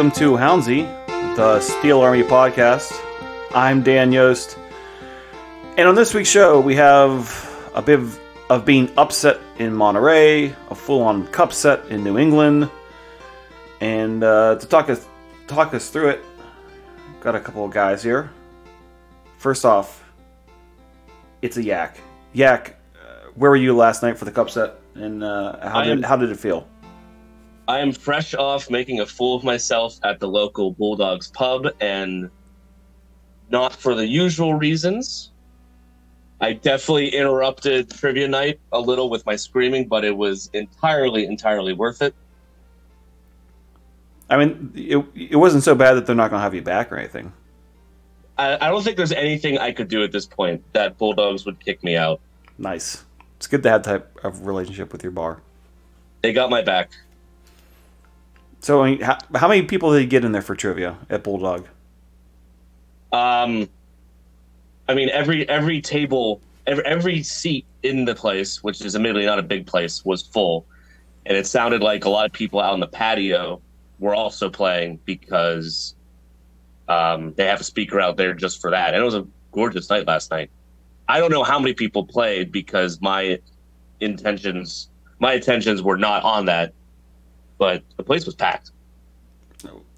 welcome to Houndsy, the Steel Army podcast. I'm Dan Yost, and on this week's show, we have a bit of, of being upset in Monterey, a full-on cup set in New England, and uh, to talk us talk us through it, got a couple of guys here. First off, it's a yak. Yak, uh, where were you last night for the cup set, and uh, how did am- how did it feel? I am fresh off making a fool of myself at the local Bulldogs pub, and not for the usual reasons. I definitely interrupted trivia night a little with my screaming, but it was entirely, entirely worth it. I mean, it, it wasn't so bad that they're not going to have you back or anything. I, I don't think there's anything I could do at this point that Bulldogs would kick me out. Nice. It's good to have that type of relationship with your bar. They got my back. So, how, how many people did you get in there for trivia at Bulldog? Um, I mean, every every table, every every seat in the place, which is admittedly not a big place, was full, and it sounded like a lot of people out on the patio were also playing because um, they have a speaker out there just for that. And it was a gorgeous night last night. I don't know how many people played because my intentions, my intentions were not on that, but the place was packed.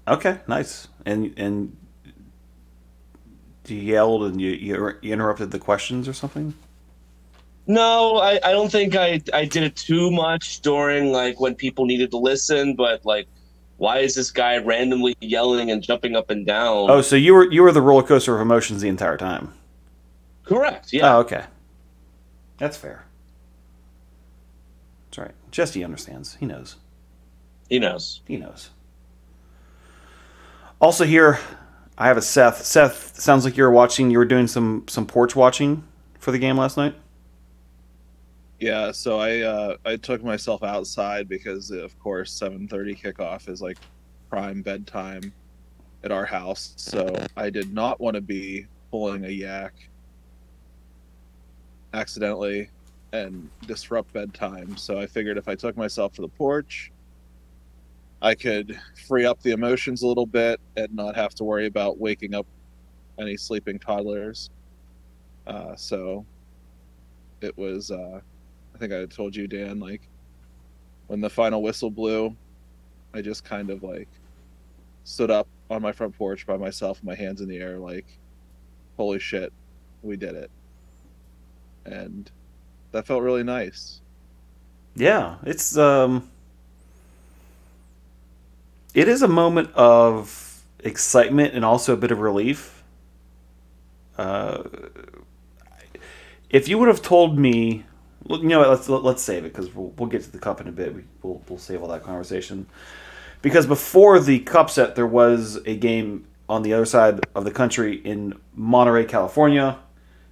Okay, nice. And and you yelled and you, you you interrupted the questions or something? No, I, I don't think I, I did it too much during like when people needed to listen, but like why is this guy randomly yelling and jumping up and down? Oh, so you were you were the roller coaster of emotions the entire time. correct. Yeah. Oh, okay. That's fair. That's right. Jesse understands. He knows. He knows. He knows. Also here, I have a Seth. Seth, sounds like you were watching. You were doing some some porch watching for the game last night. Yeah, so I uh, I took myself outside because of course 7:30 kickoff is like prime bedtime at our house. So I did not want to be pulling a yak accidentally and disrupt bedtime. So I figured if I took myself to the porch, I could free up the emotions a little bit and not have to worry about waking up any sleeping toddlers. Uh, so it was uh, I think I told you, Dan, like when the final whistle blew, I just kind of like stood up on my front porch by myself, my hands in the air, like, holy shit, we did it. And that felt really nice. Yeah, it's um it is a moment of excitement and also a bit of relief. Uh if you would have told me you know let's let's save it because we'll, we'll get to the cup in a bit. We, we'll we'll save all that conversation because before the cup set, there was a game on the other side of the country in Monterey, California.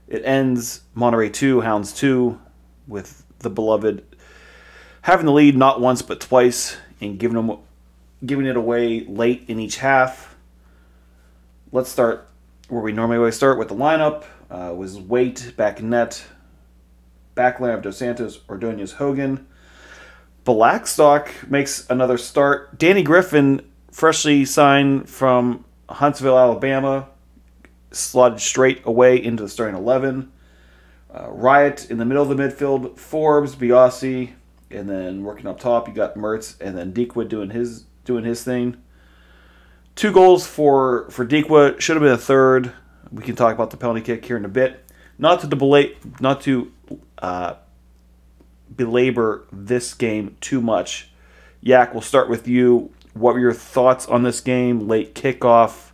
It ends Monterey two, Hounds two, with the beloved having the lead not once but twice and giving them giving it away late in each half. Let's start where we normally always start with the lineup. Uh, was Waite back net, backline of Dos Santos, Ordonez, Hogan. Blackstock makes another start. Danny Griffin, freshly signed from Huntsville, Alabama, slotted straight away into the starting 11. Uh, Riot in the middle of the midfield, Forbes, Biasi, and then working up top, you got Mertz and then Dikwa doing his doing his thing. Two goals for for Dikwa should have been a third. We can talk about the penalty kick here in a bit. Not to belay, not to uh, belabor this game too much. Yak, we'll start with you. What were your thoughts on this game? Late kickoff,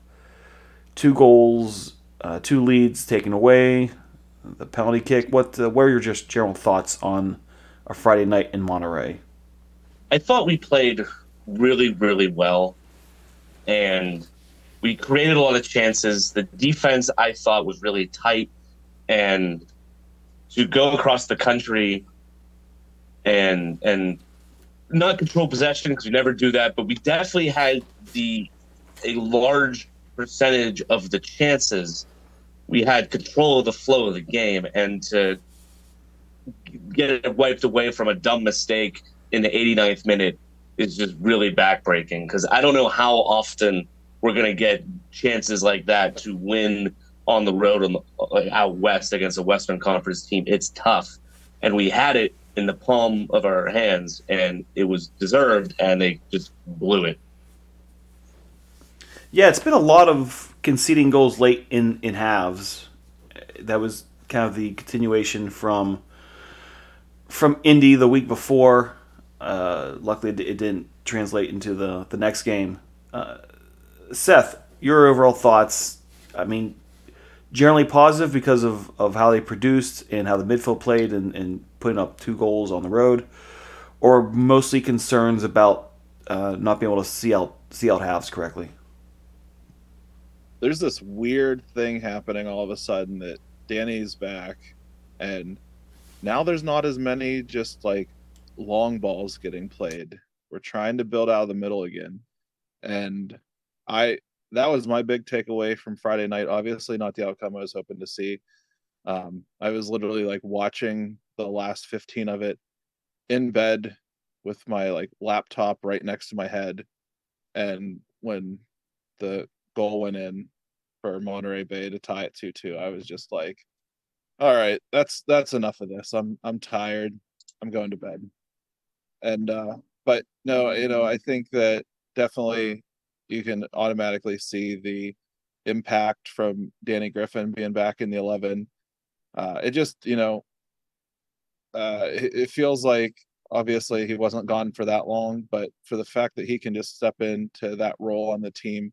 two goals, uh, two leads taken away, the penalty kick. What? Uh, what are your just general thoughts on a Friday night in Monterey? I thought we played really, really well, and we created a lot of chances. The defense I thought was really tight, and to go across the country and and not control possession because we never do that, but we definitely had the a large percentage of the chances. We had control of the flow of the game, and to get it wiped away from a dumb mistake in the 89th minute is just really backbreaking because I don't know how often we're going to get chances like that to win on the road on the, like out west against a Western Conference team. It's tough, and we had it in the palm of our hands, and it was deserved, and they just blew it. Yeah, it's been a lot of conceding goals late in in halves. That was kind of the continuation from from Indy the week before. Uh, luckily, it didn't translate into the the next game. Uh, Seth, your overall thoughts? I mean, generally positive because of, of how they produced and how the midfield played and, and putting up two goals on the road, or mostly concerns about uh, not being able to see out see out halves correctly. There's this weird thing happening all of a sudden that Danny's back, and now there's not as many just like long balls getting played. We're trying to build out of the middle again, and I that was my big takeaway from Friday night. Obviously, not the outcome I was hoping to see. Um, I was literally like watching the last 15 of it in bed with my like laptop right next to my head. And when the goal went in for Monterey Bay to tie it 2 2, I was just like, all right, that's that's enough of this. I'm I'm tired. I'm going to bed. And uh but no, you know, I think that definitely you can automatically see the impact from Danny Griffin being back in the 11. Uh, it just, you know, uh, it, it, feels like obviously he wasn't gone for that long, but for the fact that he can just step into that role on the team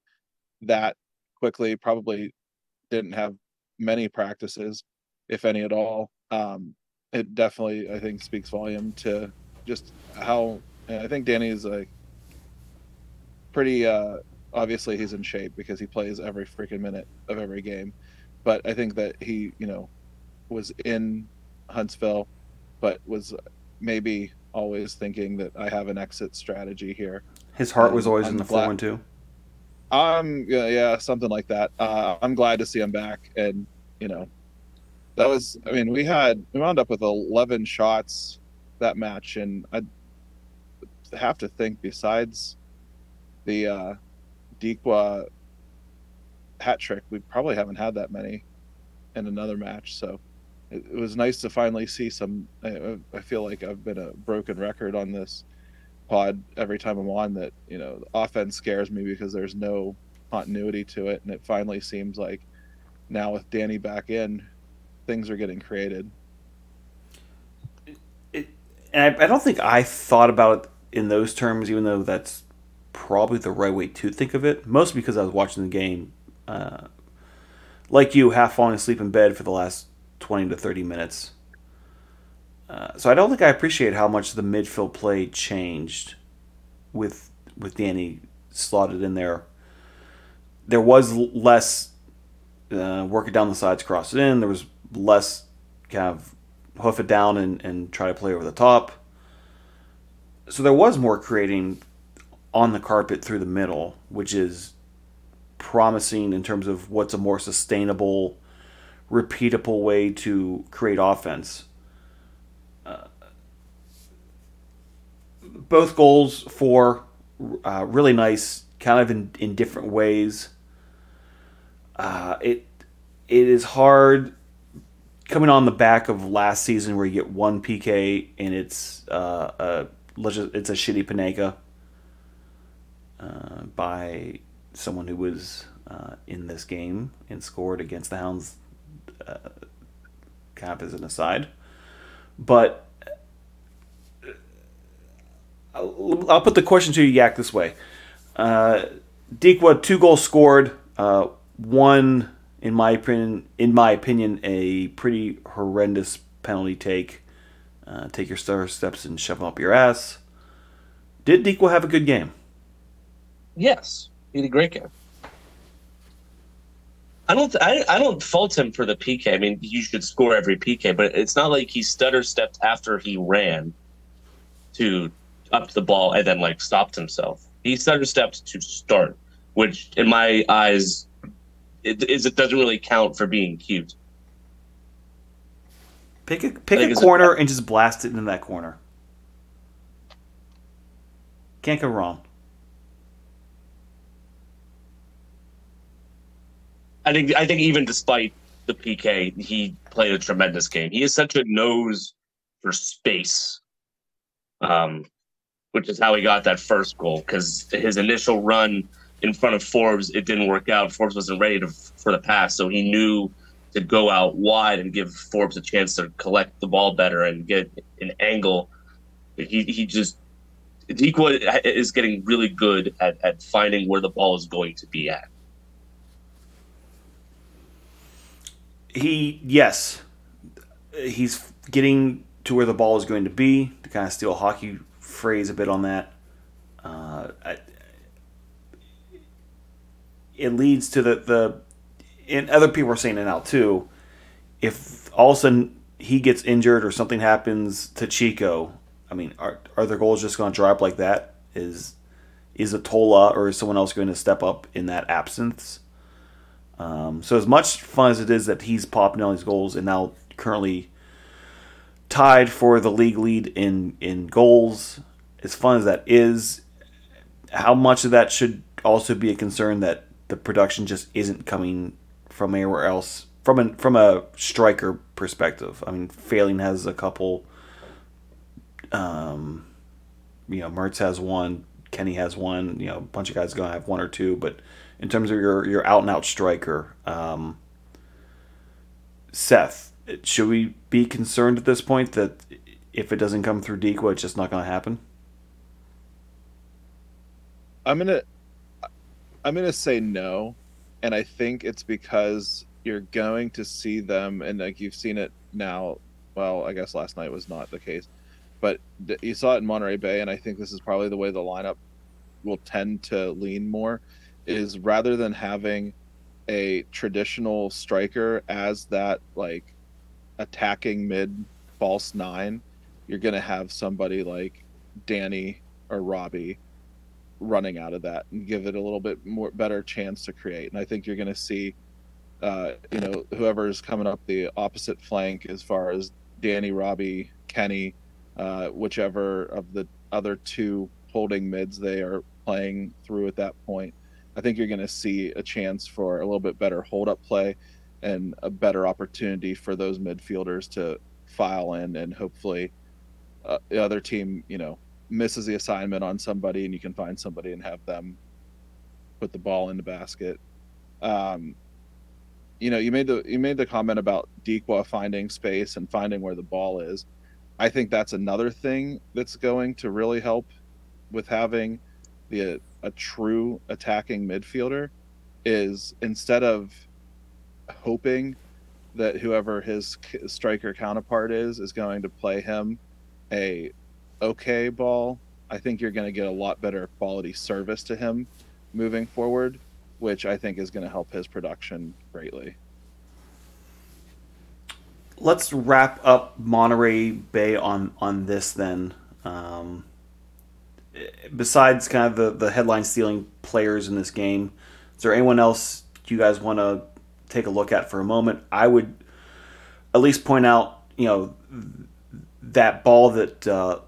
that quickly, probably didn't have many practices, if any at all. Um, it definitely, I think, speaks volume to just how I think Danny is like pretty uh obviously he's in shape because he plays every freaking minute of every game. But i think that he you know was in huntsville but was maybe always thinking that i have an exit strategy here. His heart was always I'm in the four and two um yeah, yeah something like that. Uh, i'm glad to see him back and you know that was i mean we had we wound up with 11 shots that match and i have to think besides the uh, Dikwa hat trick, we probably haven't had that many in another match. So it, was nice to finally see some. I, I, feel like I've been a broken record on this pod every time I'm on that, you know, offense scares me because there's no continuity to it. And it finally seems like now with Danny back in, things are getting created. And I, I don't think I thought about it in those terms, even though that's probably the right way to think of it. Mostly because I was watching the game, uh, like you, half falling asleep in bed for the last 20 to 30 minutes. Uh, so I don't think I appreciate how much the midfield play changed with with Danny slotted in there. There was less uh, work it down the sides, cross it in. There was less kind of hoof it down and, and try to play over the top. So there was more creating on the carpet through the middle, which is promising in terms of what's a more sustainable, repeatable way to create offense. Uh, both goals for uh, really nice, kind of in, in different ways. Uh, it it is hard coming on the back of last season where you get one PK and it's uh, a it's a shitty Panenka uh, by someone who was uh, in this game and scored against the Hounds. Uh, cap as an aside, but uh, I'll, I'll, put the question to you, Yak, this way: uh, Dikwa two goals scored, uh, one in my opinion, in my opinion, a pretty horrendous penalty take. Uh, take your star steps and shove them up your ass. Did Dikwa have a good game? Yes, he did a great game. I don't. I, I don't fault him for the PK. I mean, you should score every PK, but it's not like he stutter stepped after he ran to up the ball and then like stopped himself. He stutter stepped to start, which in my eyes, it is it doesn't really count for being cute. Pick a pick a corner and just blast it into that corner. Can't go wrong. I think I think even despite the PK, he played a tremendous game. He is such a nose for space, um, which is how he got that first goal. Because his initial run in front of Forbes, it didn't work out. Forbes wasn't ready to, for the pass, so he knew to go out wide and give Forbes a chance to collect the ball better and get an angle. He he just Dikwa is getting really good at, at finding where the ball is going to be at. He yes, he's getting to where the ball is going to be. To kind of steal hockey phrase a bit on that, uh, it leads to the the and other people are saying it now too. If all of a sudden he gets injured or something happens to Chico, I mean, are are their goals just going to drop like that? Is is Atola or is someone else going to step up in that absence? Um, so as much fun as it is that he's popping all these goals and now currently tied for the league lead in in goals, as fun as that is, how much of that should also be a concern that the production just isn't coming from anywhere else from a from a striker perspective. I mean, Failing has a couple. Um, you know, Mertz has one. Kenny has one. You know, a bunch of guys gonna have one or two. But in terms of your your out and out striker, um, Seth, should we be concerned at this point that if it doesn't come through Dikwa, it's just not to happen? I'm gonna I'm gonna say no, and I think it's because you're going to see them, and like you've seen it now. Well, I guess last night was not the case, but you saw it in Monterey Bay, and I think this is probably the way the lineup will tend to lean more. Is rather than having a traditional striker as that like attacking mid false nine, you're gonna have somebody like Danny or Robbie running out of that and give it a little bit more better chance to create. And I think you're going to see, uh, you know, whoever's coming up the opposite flank as far as Danny, Robbie, Kenny, uh, whichever of the other two holding mids they are playing through at that point. I think you're going to see a chance for a little bit better hold up play and a better opportunity for those midfielders to file in and hopefully uh, the other team, you know, misses the assignment on somebody and you can find somebody and have them put the ball in the basket. Um, you know, you made the you made the comment about Dikwa finding space and finding where the ball is. I think that's another thing that's going to really help with having the a true attacking midfielder is instead of hoping that whoever his striker counterpart is is going to play him a okay ball, I think you're going to get a lot better quality service to him moving forward, which I think is going to help his production greatly. Let's wrap up Monterey Bay on on this then. Um, besides kind of the, the headline stealing players in this game, is there anyone else you guys want to take a look at for a moment? I would at least point out, you know, that ball that uh,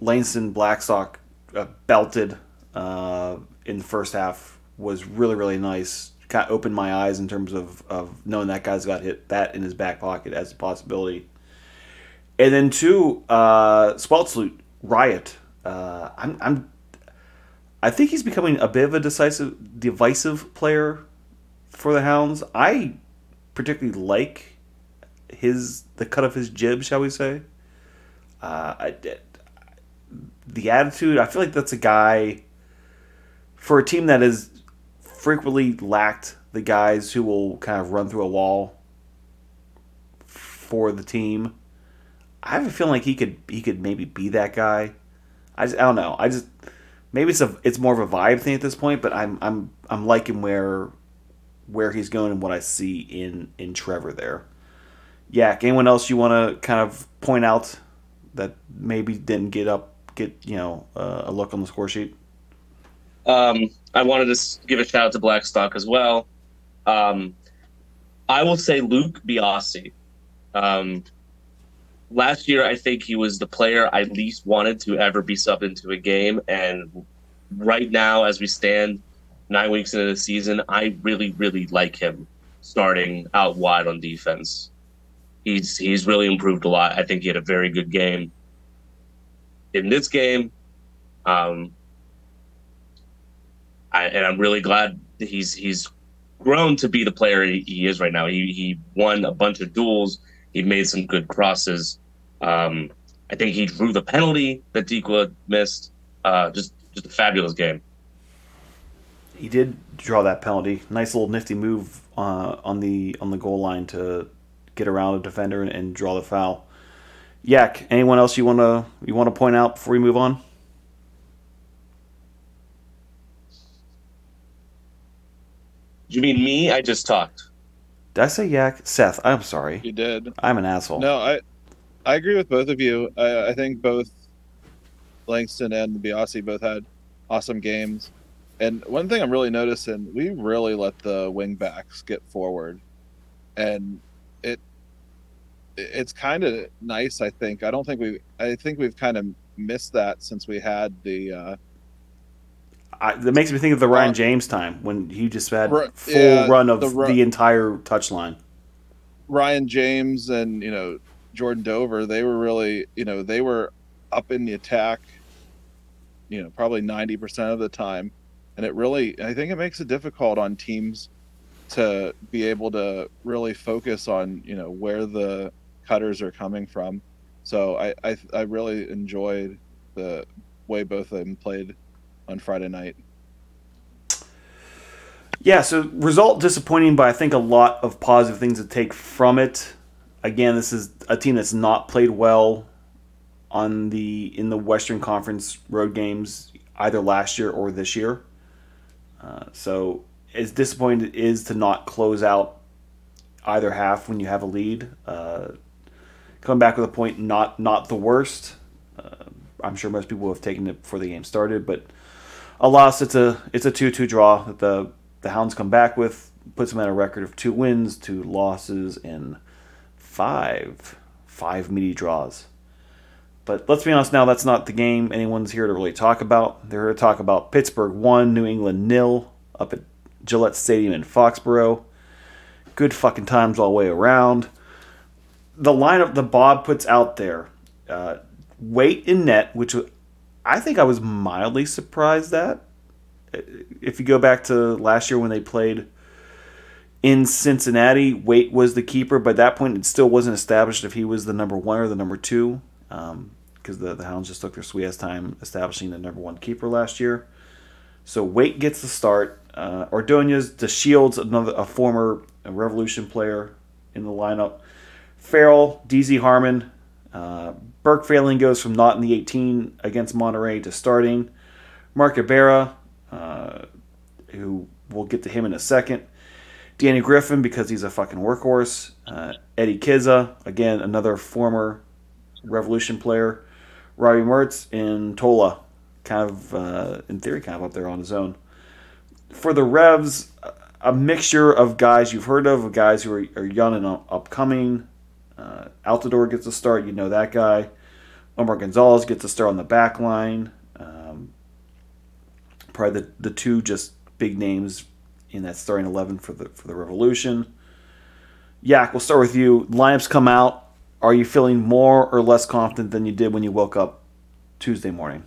Langston Blackstock uh, belted uh, in the first half was really really nice. Kind of opened my eyes in terms of, of knowing that guy's got hit that in his back pocket as a possibility. And then two, uh, Sweltslute Riot. Uh, I'm, I'm I think he's becoming a bit of a decisive divisive player for the Hounds. I particularly like his the cut of his jib, shall we say? Uh, I, the attitude. I feel like that's a guy for a team that has frequently lacked the guys who will kind of run through a wall for the team. I have a feeling like he could he could maybe be that guy. I, just, I don't know. I just maybe it's a it's more of a vibe thing at this point, but I'm I'm I'm liking where where he's going and what I see in in Trevor there. Yeah, anyone else you want to kind of point out that maybe didn't get up get you know uh, a look on the score sheet? Um, I wanted to give a shout out to Blackstock as well. Um, I will say Luke Biasi. Um, last year, I think he was the player I least wanted to ever be subbed into a game, and right now, as we stand nine weeks into the season, I really, really like him starting out wide on defense. He's he's really improved a lot. I think he had a very good game in this game. Um, I, and I'm really glad he's he's grown to be the player he, he, is right now. He he won a bunch of duels. He made some good crosses. Um, I think he drew the penalty that Dikwa missed. Uh, just just a fabulous game. He did draw that penalty. Nice little nifty move uh, on the on the goal line to get around a defender and, and draw the foul. Yak, anyone else you want to you want to point out before we move on? You mean me? I just talked. Did I say Yak? Seth, I'm sorry. You did. I'm an asshole. No, I I agree with both of you. I, I think both Langston and Biasi both had awesome games. And one thing I'm really noticing, we really let the wingbacks get forward, and it it's kind of nice. I think. I don't think we. I think we've kind of missed that since we had the. Uh, I, that makes me think of the Ryan James time when he just had Ru- full yeah, run of the the, ru- entire touchline. Ryan James and you know Jordan Dover, they were really you know they were up in the attack. You know, probably ninety percent of the time, and it really I think it makes it difficult on teams to be able to really focus on you know where the cutters are coming from. So I I, I really enjoyed the way both of them played on Friday night. Yeah, so result disappointing, but I think a lot of positive things to take from it. Again, this is a team that's not played well on the in the Western Conference road games either last year or this year. Uh, so as disappointing it is to not close out either half when you have a lead. Uh, coming back with a point, not not the worst. Uh, I'm sure most people have taken it before the game started, but a loss. It's a it's a two two draw that the the Hounds come back with, puts them at a record of two wins, two losses, and five five meaty draws. But let's be honest now, that's not the game anyone's here to really talk about. They're here to talk about Pittsburgh 1, New England nil up at Gillette Stadium in Foxborough. Good fucking times all the way around. The lineup that Bob puts out there, uh, Waite in net, which I think I was mildly surprised at. If you go back to last year when they played in Cincinnati, Waite was the keeper, at that point it still wasn't established if he was the number one or the number two, because um, the, the Hounds just took their sweet ass time establishing the number one keeper last year. So Waite gets the start. Uh, Ordonez, the Shields, another a former Revolution player in the lineup. Farrell, DZ Harmon, uh, Burke Failing goes from not in the 18 against Monterey to starting. Mark Ibarra, uh, who we'll get to him in a second. Danny Griffin because he's a fucking workhorse. Uh, Eddie Kizza, again another former Revolution player. Robbie Mertz and Tola, kind of uh, in theory, kind of up there on his own. For the Revs, a mixture of guys you've heard of, of guys who are, are young and upcoming. Uh, Altidore gets a start, you know that guy. Omar Gonzalez gets a start on the back line. Um, probably the, the two just big names in that starting 11 for the for the Revolution. Yak, we'll start with you. Lineups come out. Are you feeling more or less confident than you did when you woke up Tuesday morning?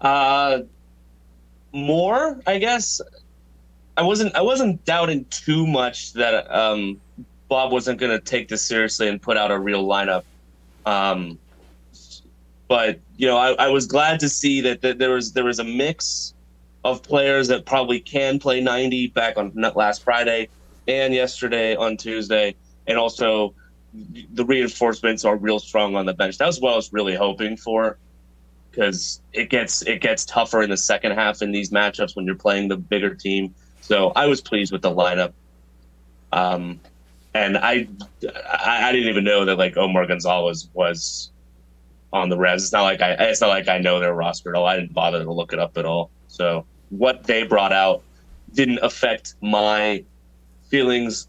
Uh, more, I guess. I wasn't. I wasn't doubting too much that um, Bob wasn't going to take this seriously and put out a real lineup. Um, but you know, I, I was glad to see that, that there was there was a mix of players that probably can play 90 back on last Friday and yesterday on Tuesday, and also the reinforcements are real strong on the bench. That was what I was really hoping for, because it gets it gets tougher in the second half in these matchups when you're playing the bigger team. So I was pleased with the lineup. Um, and I, I, I didn't even know that like Omar Gonzalez was on the Revs. It's not like I, it's not like I know their roster at all. I didn't bother to look it up at all. So what they brought out didn't affect my feelings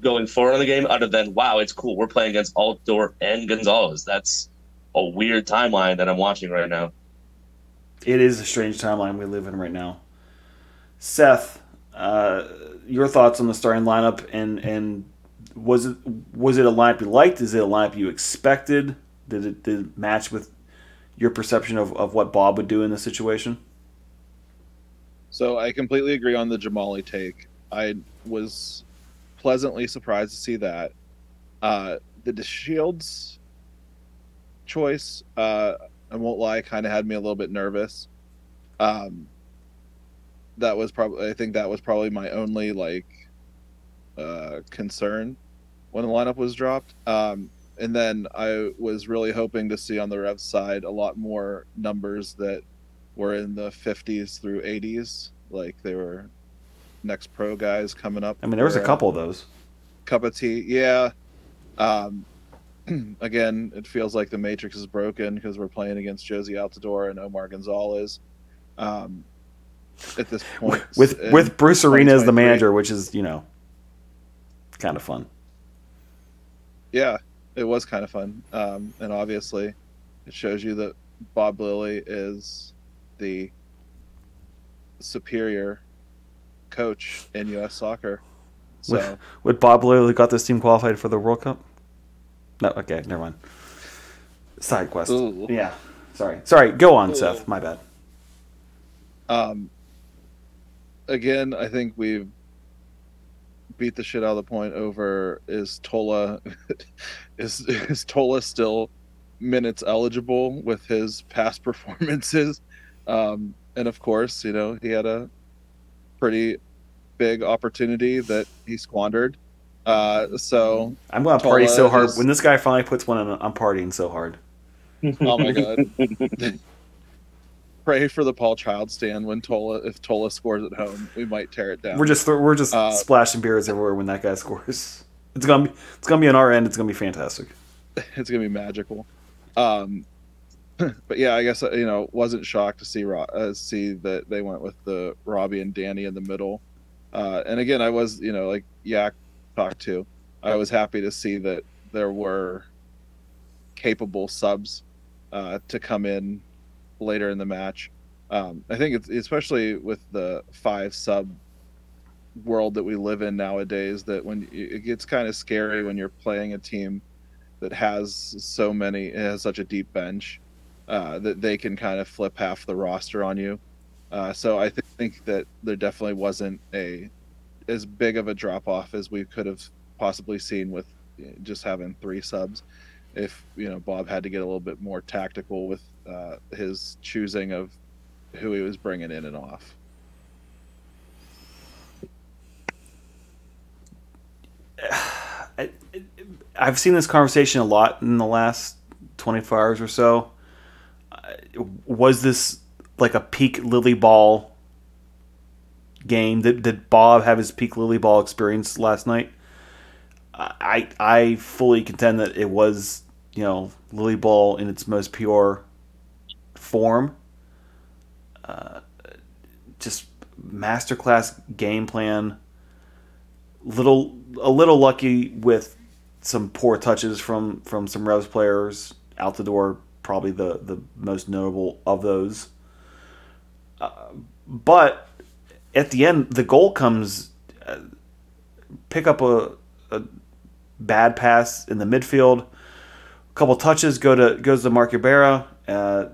going forward on the game, other than wow, it's cool. We're playing against Altidore and Gonzalez. That's a weird timeline that I'm watching right now. It is a strange timeline we live in right now. Seth, uh, your thoughts on the starting lineup and and was it was it a lineup you liked? Is it a lineup you expected? Did it, did it match with your perception of, of what Bob would do in this situation? So I completely agree on the Jahmali take. I was pleasantly surprised to see that. Uh, the Shields choice, uh, I won't lie, kind of had me a little bit nervous. Um, that was probably, I think that was probably my only like uh, concern when the lineup was dropped. Um, and then I was really hoping to see on the Rev side a lot more numbers that were in the 50s through 80s. Like they were next pro guys coming up. I mean, there was a couple of those. cup of tea. Yeah. Um, again, it feels like the Matrix is broken because we're playing against Jozy Altidore and Omar Gonzalez. Um, at this point, With in with Bruce Arena as the manager, which is you know kind of fun. Yeah, it was kind of fun. Um, and obviously, it shows you that Bob Lilley is the superior coach in U.S. soccer. So. Would, would Bob literally got this team qualified for the World Cup? No, okay, never mind. Side quest. Ooh. Yeah, sorry, sorry. Go on, Ooh. Seth. My bad. Um, again, I think we've beat the shit out of the point over is Tola is is Tola still minutes eligible with his past performances? Um, and of course, you know he had a pretty big opportunity that he squandered. Uh, so I'm gonna party so hard is- when this guy finally puts one in. I'm partying so hard. oh my god. Pray for the Paul Child stand when Tola if Tola scores at home, we might tear it down. We're just we're just Uh, splashing beers everywhere when that guy scores. It's gonna be it's gonna be on our end. It's gonna be fantastic. it's gonna be magical. Um, but yeah, I guess you know wasn't shocked to see uh, see that they went with the Robbie and Danny in the middle. Uh, and again, I was you know like Yak talked to, I was happy to see that there were capable subs uh, to come in later in the match. Um, I think it's especially with the five sub world that we live in nowadays that when it gets kind of scary when you're playing a team that has so many it has such a deep bench uh, that they can kind of flip half the roster on you. Uh, so I th- think that there definitely wasn't a as big of a drop off as we could have possibly seen with just having three subs. If you know Bob had to get a little bit more tactical with uh, his choosing of who he was bringing in and off. I, I've seen this conversation a lot in the last 24 hours or so. Uh, Was this like a peak Lilley Ball game? Did, did Bob have his peak Lilley Ball experience last night? I I fully contend that it was you know Lilley Ball in its most pure form. Uh, just masterclass game plan. Little a little lucky with some poor touches from from some Revs players. Altidore, probably the the most notable of those. Uh, but at the end, the goal comes. Uh, pick up a, a bad pass in the midfield. A couple touches go to goes to Mark Ibarra. Uh,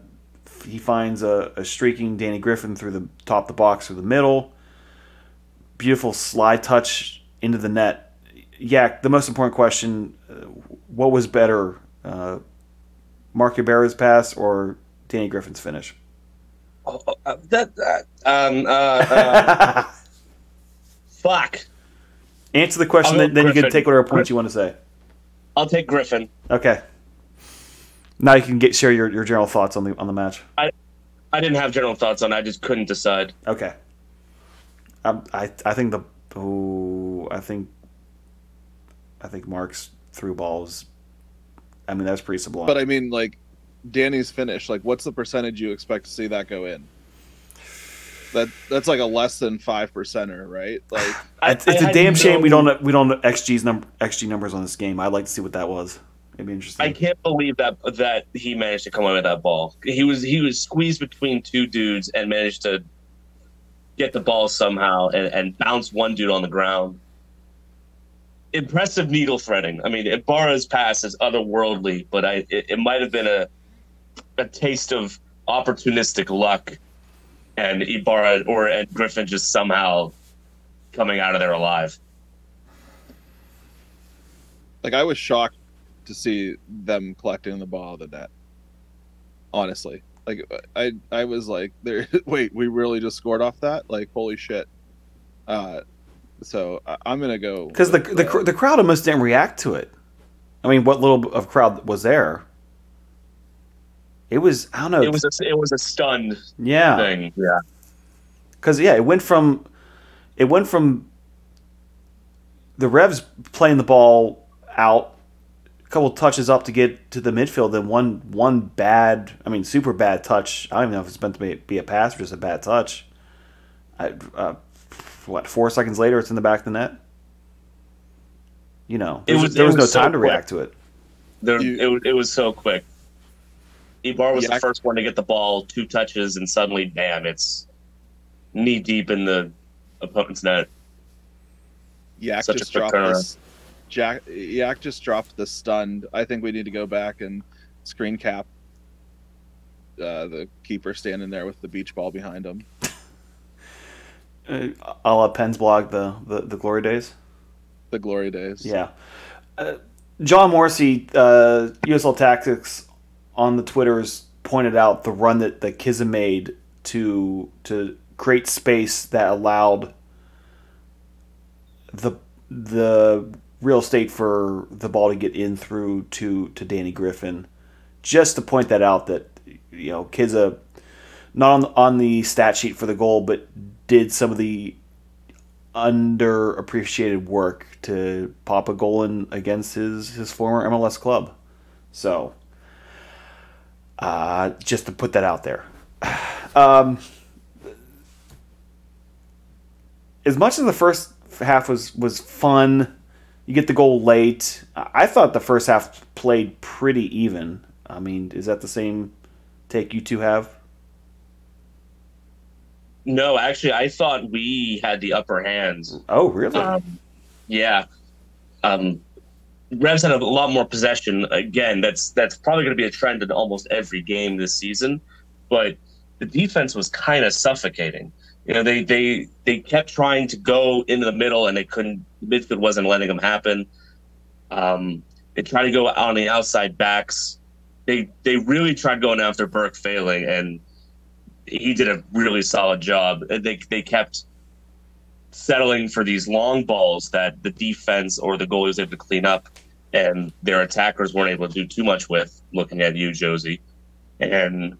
he finds a, a streaking Danny Griffin through the top of the box through the middle. Beautiful sly touch into the net. Yeah, the most important question: uh, What was better, uh, Mark Ibarra's pass or Danny Griffin's finish? Oh, uh, that, that um uh, uh fuck. Answer the question, then, then you can take whatever points you want to say. I'll take Griffin. Okay. Now you can get share your, your general thoughts on the on the match. I I didn't have general thoughts on. it. I just couldn't decide. Okay. Um, I I think the ooh, I think I think Mark's through balls. I mean that's pretty sublime. But I mean, like Danny's finish, like what's the percentage you expect to see that go in? That that's like a less than five percenter, right? Like I- it's, it's I a damn had shame we don't we don't know XG's number XG numbers on this game. I'd like to see what that was. Maybe interesting. I can't believe that that he managed to come away with that ball. He was he was squeezed between two dudes and managed to get the ball somehow and, and bounce one dude on the ground. Impressive needle threading. I mean, Ibarra's pass is otherworldly, but I it, it might have been a a taste of opportunistic luck, and Ibarra or and Griffin just somehow coming out of there alive. Like I was shocked to see them collecting the ball of the net. Honestly, like I I was like, there. Wait, we really just scored off that? Like holy shit. Uh, so I, I'm gonna go because the with, the, uh, the crowd almost didn't react to it. I mean, what little of crowd was there? It was I don't know. It was a, it was a stunned yeah, thing. Yeah. because yeah, it went from it went from the Revs playing the ball out, a couple touches up to get to the midfield, then one one bad, I mean, super bad touch. I don't even know if it's meant to be, be a pass or just a bad touch. I, uh, what four seconds later, it's in the back of the net. You know, It there was, was- there it was no was so time to quick. react to it. There, it, was- it was so quick. Ibar was Yeah, the first one to get the ball, two touches, and suddenly, bam! It's knee deep in the opponent's net. Yeah, Such a just quick dropped turnaround. this. Jack Yak just dropped the stunned. I think we need to go back and screen cap uh, the keeper standing there with the beach ball behind him. Uh, a la Penn's blog, the, the the glory days. The glory days. Yeah. Uh, John Morrissey, uh, USL Tactics on the Twitters pointed out the run that, that Kizza made to to create space that allowed the the real estate for the ball to get in through to, to Danny Griffin. Just to point that out that you know Kizza not on on the stat sheet for the goal, but did some of the underappreciated work to pop a goal in against his his former MLS club. So, uh, just to put that out there. Um, as much as the first half was was fun, you get the goal late. I thought the first half played pretty even. I mean, is that the same take you two have? No, actually, I thought we had the upper hands. Oh, really? Um, yeah. Um, Revs had a lot more possession. Again, that's that's probably going to be a trend in almost every game this season. But the defense was kind of suffocating. You know, they they they kept trying to go into the middle, and they couldn't. Midfield wasn't letting them happen. Um, they tried to go on the outside backs. They they really tried going after Burke, failing, and he did a really solid job. They they kept settling for these long balls that the defense or the goalie was able to clean up, and their attackers weren't able to do too much with. Looking at you, Jozy, and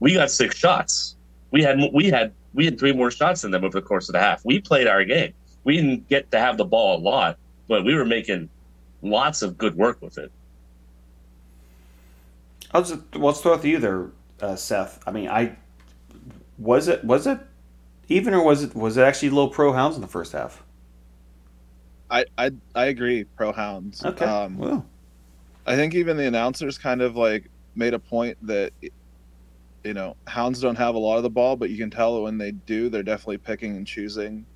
we got six shots. We had we had we had three more shots than them over the course of the half. We played our game. We didn't get to have the ball a lot, but we were making lots of good work with it. I'll just well, let's throw it to you there, uh, Seth. I mean, I was it was it even or was it was it actually low pro hounds in the first half? I I, I agree. Pro hounds. Okay, Um, well, I think even the announcers kind of like made a point that you know hounds don't have a lot of the ball, but you can tell when they do, they're definitely picking and choosing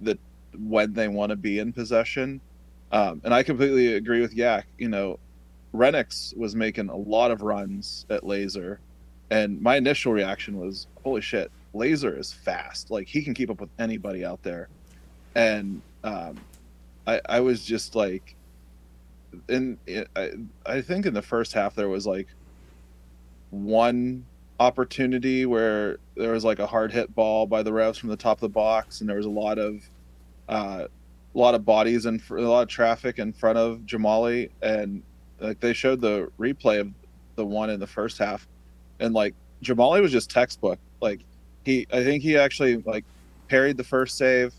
the when they want to be in possession. Um, and I completely agree with Yak. You know, Renix was making a lot of runs at Laser, and my initial reaction was, "Holy shit, Laser is fast! Like he can keep up with anybody out there." And um, I, I was just like, in I, I think in the first half there was like one opportunity where there was like a hard hit ball by the Revs from the top of the box, and there was a lot of uh, a lot of bodies and a lot of traffic in front of Jahmali, and like they showed the replay of the one in the first half, and like Jahmali was just textbook. Like he, I think he actually like parried the first save,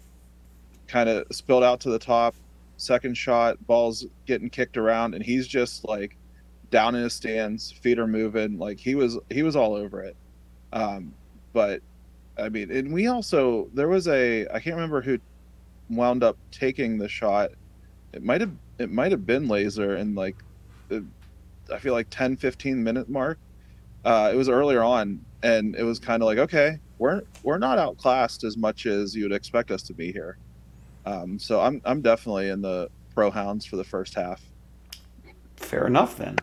kind of spilled out to the top. Second shot, balls getting kicked around, and he's just like down in his stands, feet are moving. Like he was, he was all over it. Um, but I mean, and we also there was a I can't remember who wound up taking the shot. It might have it might have been Laser, and like I feel like 10, 15 minute mark. Uh, it was earlier on, and it was kind of like, okay, we're we're not outclassed as much as you would expect us to be here. Um, so I'm I'm definitely in the pro hounds for the first half. Fair enough then.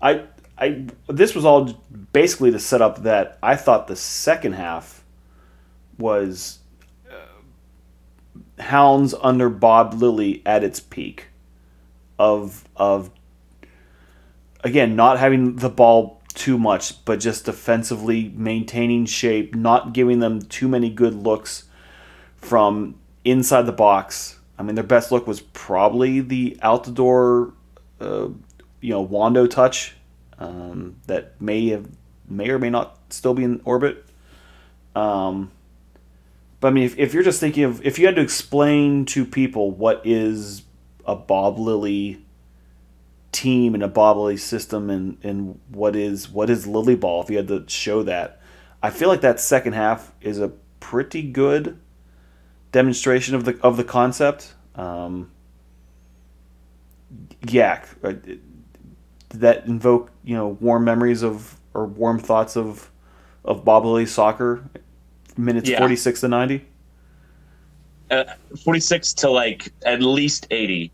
I I this was all basically to set up that I thought the second half was uh, Hounds under Bob Lilley at its peak of of again not having the ball too much but just defensively maintaining shape not giving them too many good looks from inside the box. I mean their best look was probably the out the door uh, you know wando touch um, that may have may or may not still be in orbit um, but i mean if, if you're just thinking of if you had to explain to people what is a bob Lilley team and a Bob Lilley system and, and what is what is Lilley Ball if you had to show that. I feel like that second half is a pretty good demonstration of the of the concept. Um, Yak, uh, did that invoke you know warm memories of or warm thoughts of of Bob soccer minutes Yeah. forty six to ninety. uh, 46 to like at least 80.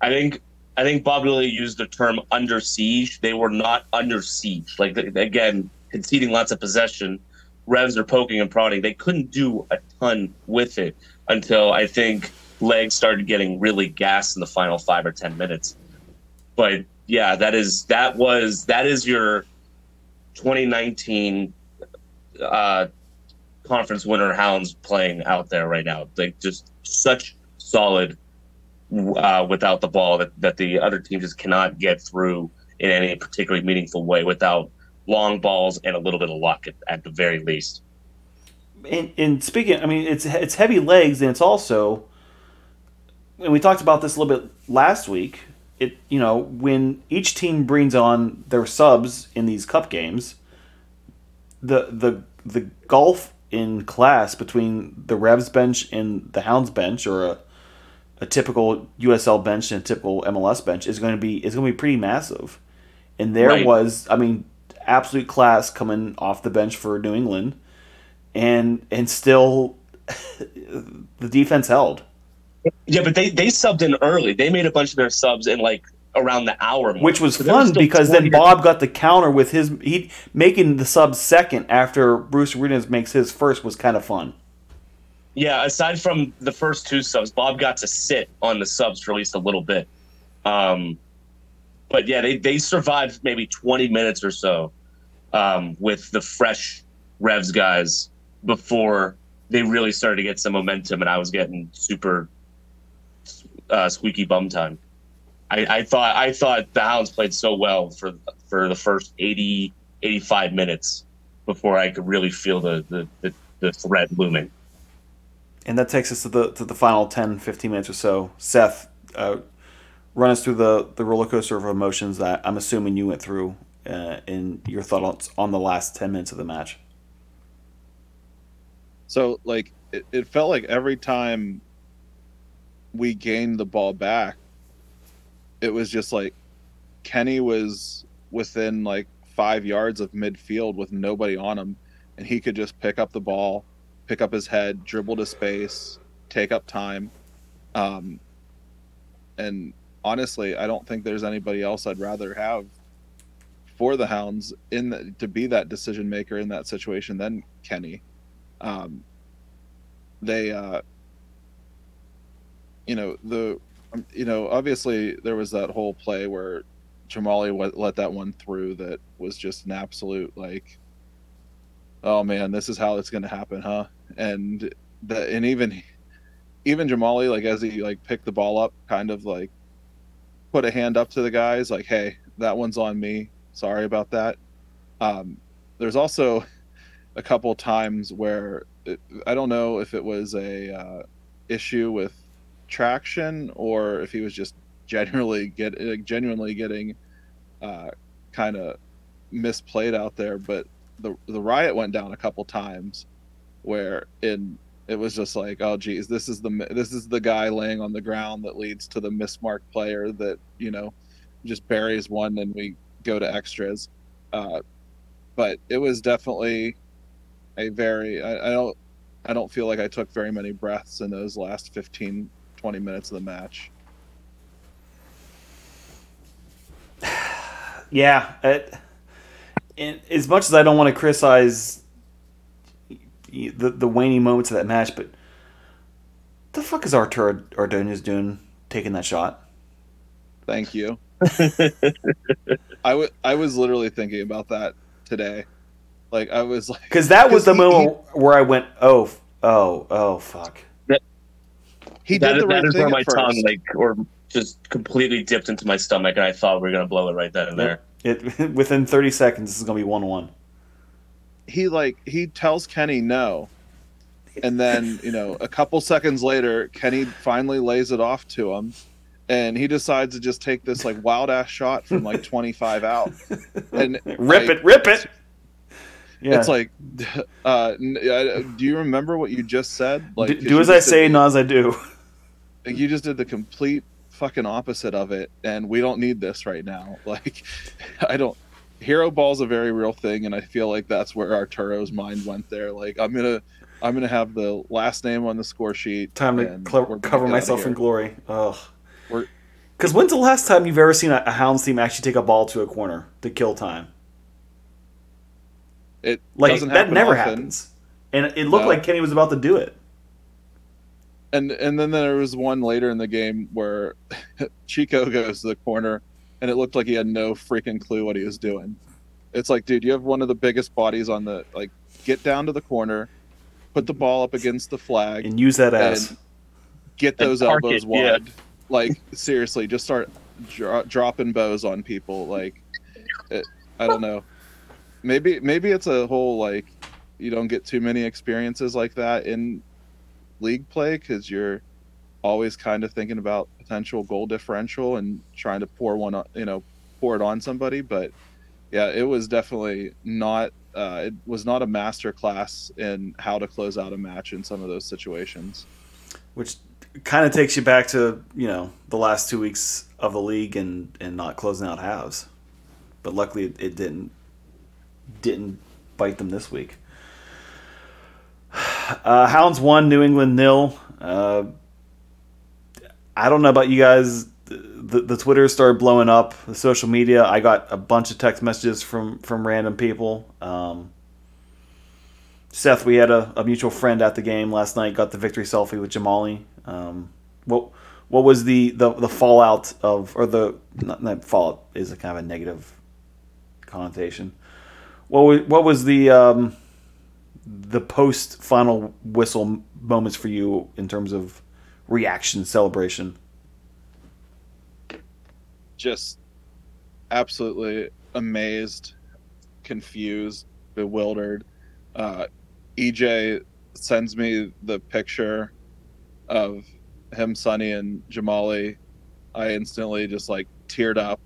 I think I think Bob Lilley used the term under siege. They were not under siege. Like again, conceding lots of possession, Revs are poking and prodding. They couldn't do a ton with it until I think legs started getting really gassed in the final five or ten minutes. But yeah, that is that was that is your 2019 uh, conference winner hounds playing out there right now. Like just such solid uh, without the ball that, that the other team just cannot get through in any particularly meaningful way without long balls and a little bit of luck at, at the very least. and, and speaking, I mean, it's it's heavy legs, and it's also, and we talked about this a little bit last week. It you know when each team brings on their subs in these cup games, the the the gulf in class between the Revs bench and the Hounds bench, or a, a typical USL bench and a typical MLS bench, is going to be is going to be pretty massive. And there Right. was, I mean, absolute class coming off the bench for New England and and still the defense held. Yeah, but they, they subbed in early. They made a bunch of their subs in like around the hour mark. Which was So there was fun because then Bob got the counter with his he making the sub second after Bruce Arenas makes his first was kind of fun. Yeah, aside from the first two subs, Bob got to sit on the subs for at least a little bit. Um, but yeah, they, they survived maybe 20 minutes or so um, with the fresh Revs guys before they really started to get some momentum, and I was getting super uh, squeaky bum time. I, I thought I thought the Hounds played so well for for the first 80, 85 minutes before I could really feel the the, the, the threat looming. And that takes us to the to the final 10 15 minutes or so. Seth uh, run us through the the roller coaster of emotions that I'm assuming you went through uh, in your thoughts on the last 10 minutes of the match. So like it, it felt like every time we gained the ball back, it was just like Kenny was within like five yards of midfield with nobody on him, and he could just pick up the ball, pick up his head, dribble to space, take up time. Um, and honestly, I don't think there's anybody else I'd rather have for the Hounds in the, to be that decision maker in that situation than Kenny. Um, they, uh, you know, the, um, you know, obviously there was that whole play where Jahmali let that one through that was just an absolute like, oh man, this is how it's going to happen, huh? And that, and even, even Jahmali, like as he like picked the ball up, kind of like put a hand up to the guys, like, hey, that one's on me. Sorry about that. Um, there's also a couple times where it, I don't know if it was a uh, issue with traction or if he was just genuinely get genuinely getting uh, kind of misplayed out there. But the the riot went down a couple times where in it was just like, oh geez, this is the this is the guy laying on the ground that leads to the mismarked player that you know just buries one and we go to extras. Uh, but it was definitely a very I, I don't I don't feel like I took very many breaths in those last 15 20 minutes of the match. Yeah, it, and as much as I don't want to criticize the the waning moments of that match, but the fuck is Arturo Ordonez doing taking that shot? Thank you. I w- I was literally thinking about that today. Like I was like Because that was the he- moment where I went, oh, oh, oh, fuck. He That did is, the right that is thing where my first. tongue like or just completely dipped into my stomach, and I thought we were gonna blow it right then and there. It within thirty seconds, this is gonna be one one. he like he tells Kenny no. And then, you know, a couple seconds later, Kenny finally lays it off to him. And he decides to just take this like wild ass shot from like 25 out. And Rip like, it, rip it. Yeah. It's like, uh, uh, do you remember what you just said? Like, do, 'cause do as I say, not as I do. Like, you just did the complete fucking opposite of it, and we don't need this right now. Like, I don't. Hero ball's a very real thing, and I feel like that's where Arturo's mind went there. Like, I'm gonna, I'm gonna have the last name on the score sheet. Time to and clo- we're gonna cover myself in glory. Ugh. We're- Because when's the last time you've ever seen a, a Hounds team actually take a ball to a corner to kill time? It Like doesn't that happen never often. happens. And it looked No. like Kenny was about to do it. And and then there was one later in the game where Chico goes to the corner, and it looked like he had no freaking clue what he was doing. It's like, dude, you have one of the biggest bodies on the like. Get down to the corner, put the ball up against the flag, And use that ass. get those elbows it, yeah. wide. Like seriously, just start dro- dropping bows on people. Like, it, I don't know. Maybe maybe it's a whole like you don't get too many experiences like that in league play because you're always kind of thinking about potential goal differential and trying to pour one on, you know pour it on somebody. But yeah, it was definitely not. Uh, it was not a master class in how to close out a match in some of those situations. which kind of takes you back to you know the last two weeks of the league and and not closing out halves but luckily it, it didn't didn't bite them this week uh, hounds won new england nil uh, i don't know about you guys the, the twitter started blowing up the social media i got a bunch of text messages from from random people um, Seth, we had a, a mutual friend at the game last night. Got the victory selfie with Jahmali. Um, what what was the, the, the fallout of or the not, not fallout is a kind of a negative connotation. What was what was the um, the post final whistle moments for you in terms of reaction celebration? just absolutely amazed, confused, bewildered. Uh, EJ sends me the picture of him, Sonny, and Jahmali. I instantly just like teared up,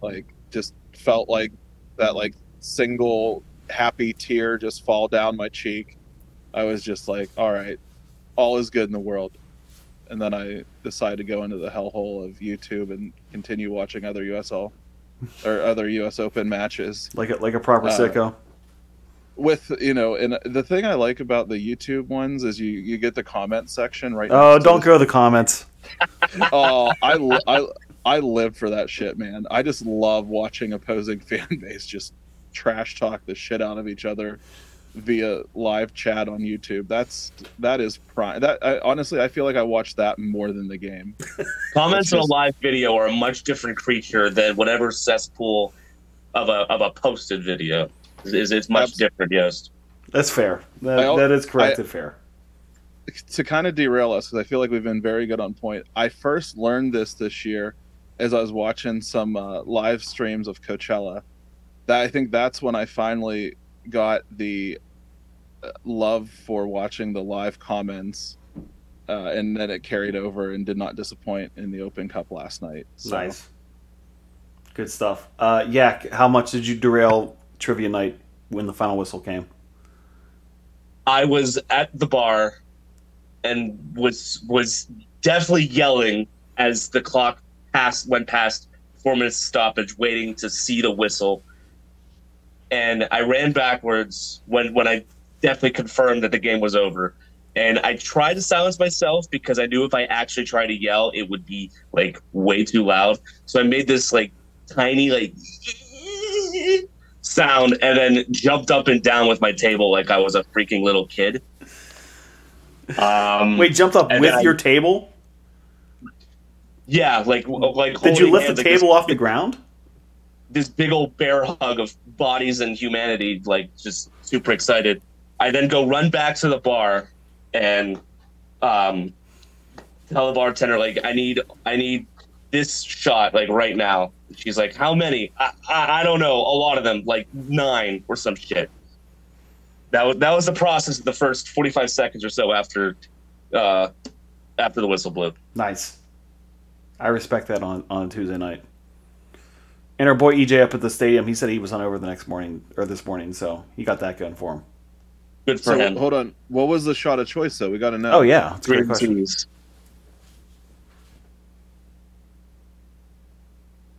like just felt like that like single happy tear just fall down my cheek. I was just like, all right, all is good in the world and then I decided to go into the hellhole of YouTube and continue watching other USL or other US Open matches Like a, like a proper Uh, sicko. with you know and the thing I like about the YouTube ones is you you get the comment section right Oh, don't the- go to the comments. oh I, I I live for that shit man I just love watching opposing fan base just trash talk the shit out of each other via live chat on YouTube that's that is prime that I, honestly I feel like I watch that more than the game Comments It's on a live video are a much different creature than whatever cesspool of a of a posted video. Is it's much Abs- different, yes. That's fair. That, I that is correct I- and fair. to kind of derail us because I feel like we've been very good on point. I first learned this this year as I was watching some uh, live streams of Coachella. That I think that's when I finally got the uh, love for watching the live comments, uh, and then it carried over and did not disappoint in the Open Cup last night. So, Nice. Good stuff. Uh, Yak, how much did you derail trivia night when the final whistle came? I was at the bar and was was definitely yelling as the clock passed went past four minutes stoppage, waiting to see the whistle. And I ran backwards when when I definitely confirmed that the game was over. And I tried to silence myself because I knew if I actually tried to yell, it would be like way too loud. So I made this like tiny like sound and then jumped up and down with my table like I was a freaking little kid. Um, Wait, jumped up with I- your table? yeah, like like Did you lift hands, the like, table off the ground? This big old bear hug of bodies and humanity, like just super excited. I then go run back to the bar and um, tell the bartender like I need I need this shot like right now. She's like, how many? I, I, I don't know. A lot of them, like nine or some shit. That was that was the process of the first forty five seconds or so after uh, after the whistle blew. Nice. I respect that on, on Tuesday night. And our boy EJ up at the stadium, he said he was hungover the next morning or this morning, so he got that going for him. Good for So him. hold on. What was the shot of choice though? We got to know. Oh yeah, that's a great Green question. teas.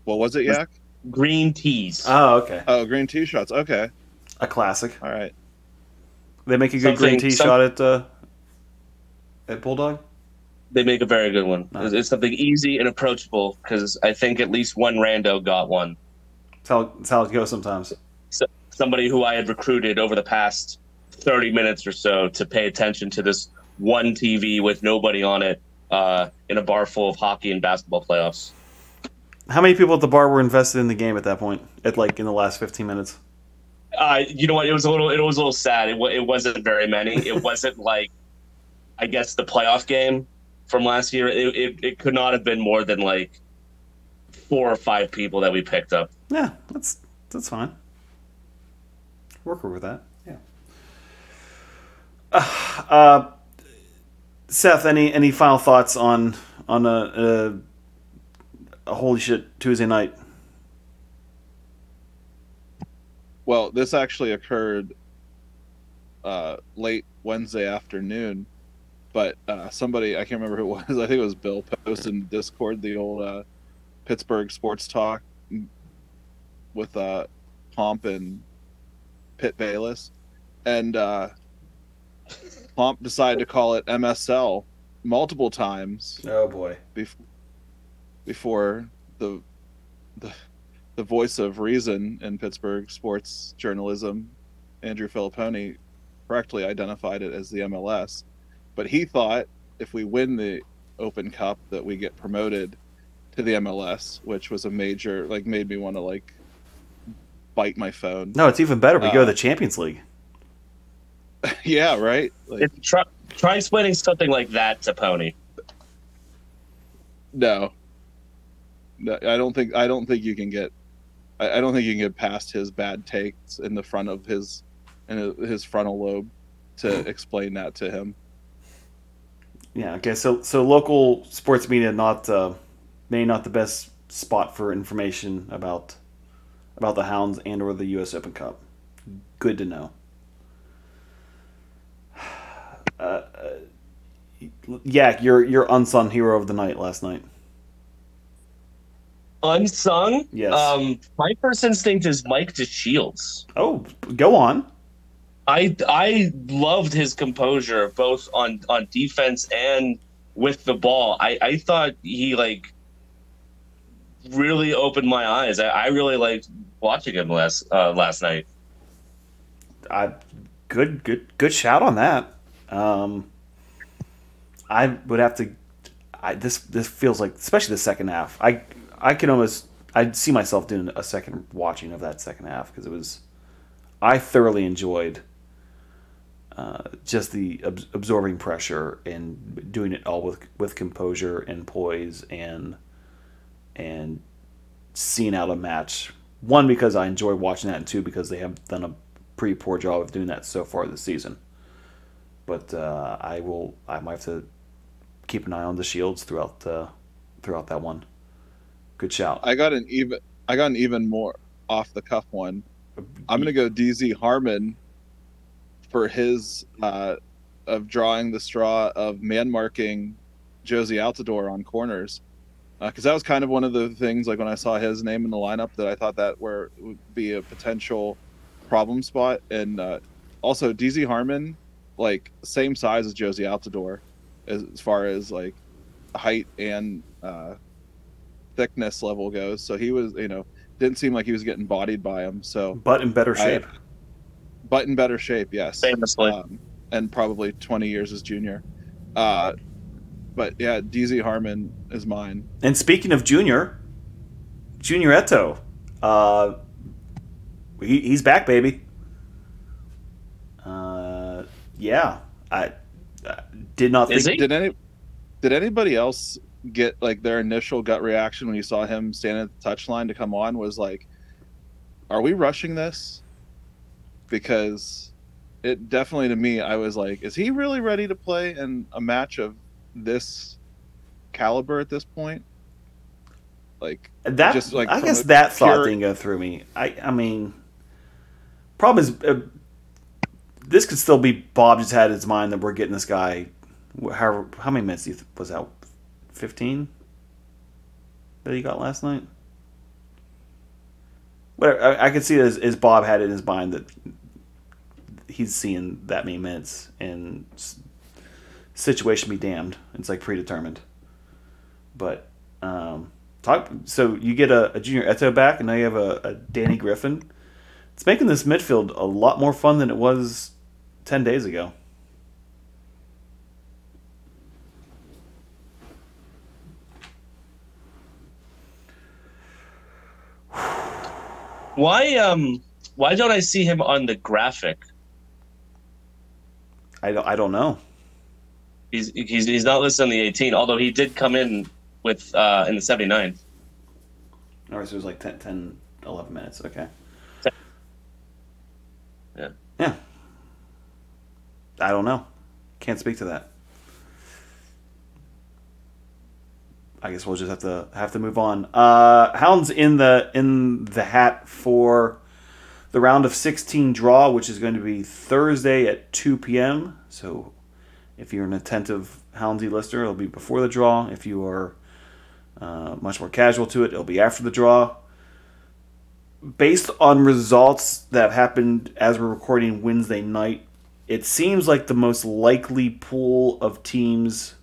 What was it, Yak? Green teas. Oh, okay. Oh, green tea shots. Okay. A classic. All right. They make a good green Something- tea some- shot at uh, at Bulldog. They make a very good one. Nice. It's, it's something easy and approachable because I think at least one rando got one. That's how, that's how it goes sometimes. So, somebody who I had recruited over the past 30 minutes or so to pay attention to this one TV with nobody on it uh, in a bar full of hockey and basketball playoffs. How many people at the bar were invested in the game at that point? At like in the last fifteen minutes. Uh, you know what? It was a little. It was a little sad. It, it wasn't very many. It wasn't like, I guess the playoff game from last year. It, it, it could not have been more than like four or five people that we picked up. Yeah, that's that's fine. Work with that. Yeah. Uh, uh, Seth, any any final thoughts on on a, a, a holy shit Tuesday night? Well, this actually occurred uh, late Wednesday afternoon, but uh, somebody I can't remember who it was. I think it was Bill posted in Discord the old uh, Pittsburgh sports talk with uh, Pomp and Pitt Bayless, and uh, Pomp decided to call it MSL multiple times Oh boy. bef- before the the the voice of reason in Pittsburgh sports journalism, Andrew Fillipponi, correctly identified it as the MLS. But he thought if we win the Open Cup that we get promoted to the MLS, which was a major like made me want to like bite my phone. No, it's even better. We go to Uh, the Champions League. yeah, right. Like, try, try explaining something like that to Pony. No. No, I don't think I don't think you can get I, I don't think you can get past his bad takes in the front of his in his- his frontal lobe to explain that to him. Yeah. Okay. So so local sports media not uh, maybe not the best spot for information about about the Hounds and or the U.S. Open Cup. Good to know. Uh, uh, yeah, your your unsung hero of the night last night. Unsung? Yes. Um, my first instinct is Mike DeShields. Oh, go on. I I loved his composure both on on defense and with the ball. I I thought he like really opened my eyes. I, I really liked watching him last uh, last night. I good good good shout on that. Um, I would have to. I this this feels like especially the second half. I I can almost I'd see myself doing a second watching of that second half because it was I thoroughly enjoyed uh, just the ab- absorbing pressure and doing it all with with composure and poise and and seeing out a match. One because I enjoy watching that, and two because they have done a pretty poor job of doing that so far this season. But uh, I will. I might have to keep an eye on DeShields throughout uh, throughout that one. Good shout. I got an even I got an even more off the cuff one. I'm gonna go DZ Harmon for his uh, of drawing the straw of man marking Jozy Altidore on corners. because that was kind of one of the things like when I saw his name in the lineup that I thought that where would be a potential problem spot, and uh, also DZ Harmon, like same size as Jozy Altidore, as, as far as like height and uh, thickness level goes. So he was, you know, didn't seem like he was getting bodied by him. So, but in better I- shape. But in better shape, yes Famously. um, and probably 20 years as junior. Uh, but yeah, DZ Harmon is mine. and speaking of Junior, Junior Etou, uh, he, he's back, baby. Uh, yeah, I, I did not Is think. he? Did any did anybody else get like their initial gut reaction when you saw him standing at the touchline to come on? Was like, are we rushing this? Because it definitely to me, I was like, is he really ready to play in a match of this caliber at this point? Like, That just, like, I guess that thought didn't go through me. I I mean, problem is, uh, this could still be Bob just had his mind that we're getting this guy. wh- How how many minutes do you th- was that? Fifteen that he got last night. Whatever. I, I could see as, as Bob had it in his mind that he's seeing that many minutes and situation be damned. It's like predetermined. But um, talk. So you get a, a junior Etou back, and now you have a, a Danny Griffin. It's making this midfield a lot more fun than it was ten days ago. Why um why don't I see him on the graphic? I don't. I don't know. He's he's he's not listed on the 18, although he did come in with uh in the 79. All right, so it was like 10, 10 11 minutes. Okay. Yeah. Yeah. I don't know. Can't speak to that. I guess we'll just have to have to move on. Uh, Hounds in the in the hat for the round of 16 draw, which is going to be Thursday at 2 p.m. So, if you're an attentive Houndsy listener, it'll be before the draw. If you are uh, much more casual to it, it'll be after the draw. Based on results that happened as we're recording Wednesday night, it seems like the most likely pool of teams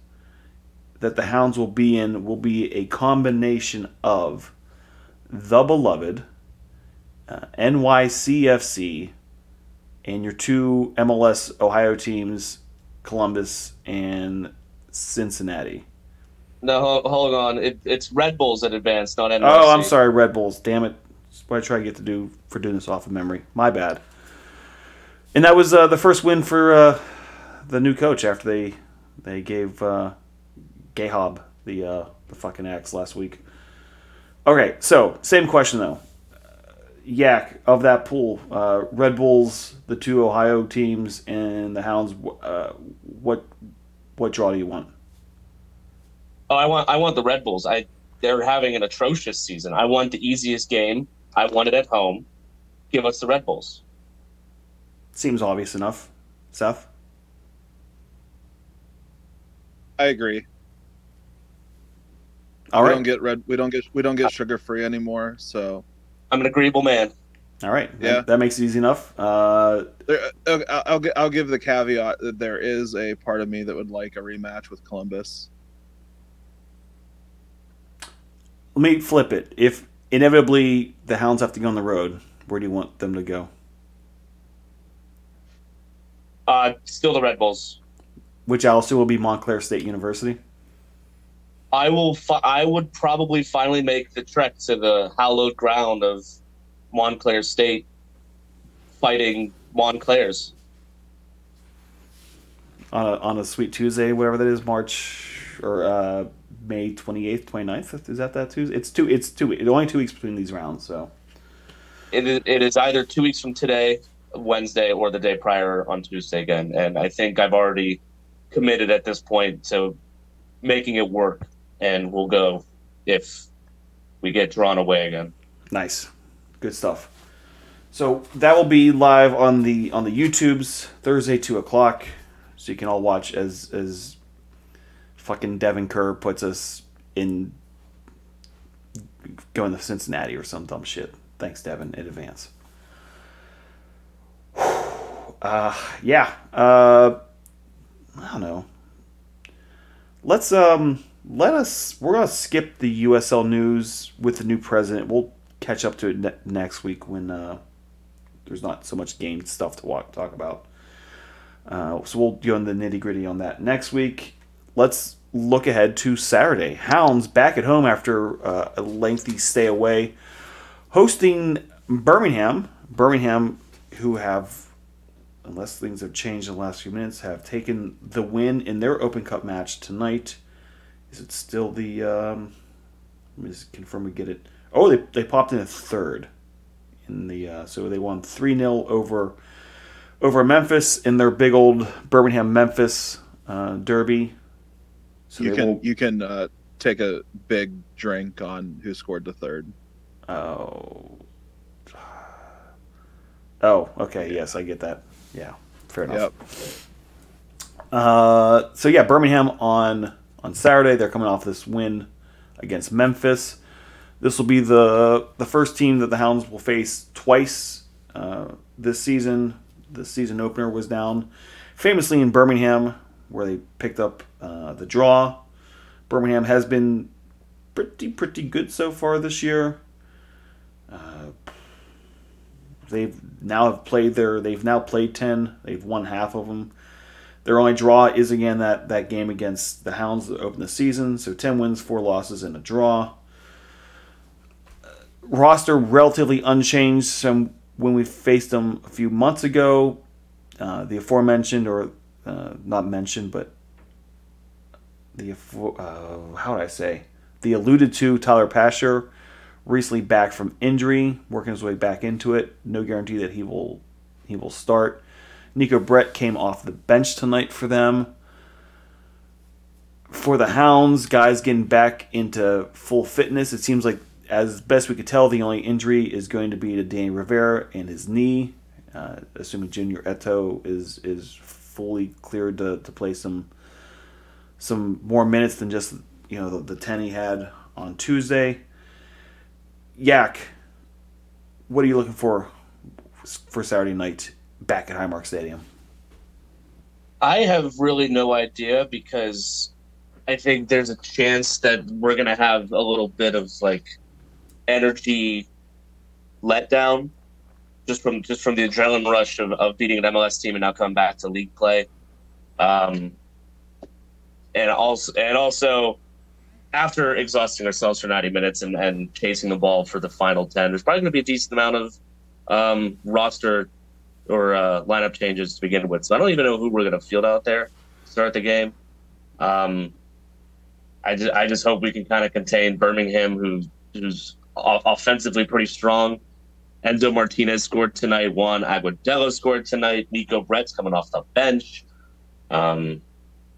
that the Hounds will be in will be a combination of the beloved, uh, NYCFC, and your two MLS Ohio teams, Columbus and Cincinnati. No, hold on. It, it's Red Bulls that advanced, not NYC. Oh, I'm sorry, Red Bulls. Damn it. That's what I try to get to do for doing this off of memory. My bad. And that was uh, the first win for uh, the new coach after they they gave uh, Gerhard the uh, the fucking axe last week. Okay, so same question though. Yak of that pool, uh, Red Bulls, the two Ohio teams, and the Hounds. Uh, what what draw do you want? Oh, I want I want the Red Bulls. I they're having an atrocious season. I want the easiest game. I want it at home. Give us the Red Bulls. Seems obvious enough. Seth. I agree. All we right. don't get red. We don't get we don't get sugar free anymore. So I'm an agreeable man. All right. Yeah. That, that makes it easy enough. Uh, there, uh, I'll, I'll I'll give the caveat that there is a part of me that would like a rematch with Columbus. let me flip it. If inevitably the Hounds have to go on the road, where do you want them to go? Uh, still the Red Bulls. Which also will be Montclair State University. I will. Fi- I would probably finally make the trek to the hallowed ground of Montclair State, fighting Montclair's. On a, on a sweet Tuesday, whatever that is, March or uh, May 28th, 29th. Is that that Tuesday? It's two. It's two. It's only two weeks between these rounds. So It is, it is either two weeks from today, Wednesday, or the day prior on Tuesday again. And I think I've already committed at this point to making it work, and we'll go if we get drawn away again. nice, good stuff. So that will be live on the on the YouTubes Thursday two o'clock, so you can all watch as as fucking Devin Kerr puts us in going to Cincinnati or some dumb shit. Thanks, Devin, in advance. Uh, yeah. Uh, I don't know. Let's um let us we're gonna skip the USL news with the new president. We'll catch up to it ne- next week when uh, there's not so much game stuff to walk, talk about. Uh, so we'll go into the nitty gritty on that next week. Let's look ahead to Saturday. Hounds back at home after uh, a lengthy stay away, hosting Birmingham. Birmingham, who have, unless things have changed in the last few minutes, have taken the win in their Open Cup match tonight. Is it still the? Um, let me just confirm we get it. Oh, they, they popped in a third. In the uh, so they won three 0 over over Memphis in their big old Birmingham Memphis uh, derby. So you can will... you can uh, take a big drink on who scored the third. Oh. Oh, okay. Yes, I get that. Yeah, fair enough. Yep. Uh, so yeah, Birmingham on on Saturday. They're coming off this win against Memphis. This will be the the first team that the Hounds will face twice uh, this season. The season opener was down, famously in Birmingham, where they picked up uh, the draw. Birmingham has been pretty pretty good so far this year. Uh, they've now have played their they've now played ten. They've won half of them. Their only draw is again that, that game against the Hounds that opened the season. So 10 wins, 4 losses, and a draw. roster relatively unchanged from when we faced them a few months ago. Uh, the aforementioned, or uh, not mentioned, but the uh, how would I say the alluded to Tyler Pasher recently back from injury, working his way back into it. No guarantee that he will he will start. Neco Brett came off the bench tonight for them. For the Hounds, guys getting back into full fitness. It seems like, as best we could tell, the only injury is going to be to Danny Rivera and his knee. Uh, assuming Junior Etou is is fully cleared to, to play some some more minutes than just you know the, the ten he had on Tuesday. Yak, what are you looking for for Saturday night back at Highmark Stadium? I have really no idea because I think there's a chance that we're gonna have a little bit of like energy letdown just from just from the adrenaline rush of, of beating an MLS team and now coming back to league play. Um, and also and also after exhausting ourselves for 90 minutes and, and chasing the ball for the final 10, there's probably going to be a decent amount of um, roster or uh, lineup changes to begin with. So I don't even know who we're going to field out there to start the game. Um, I just I just hope we can kind of contain Birmingham, who's who's offensively pretty strong. Enzo Martinez scored tonight. Juan Agudelo scored tonight. Neco Brett's coming off the bench. Um,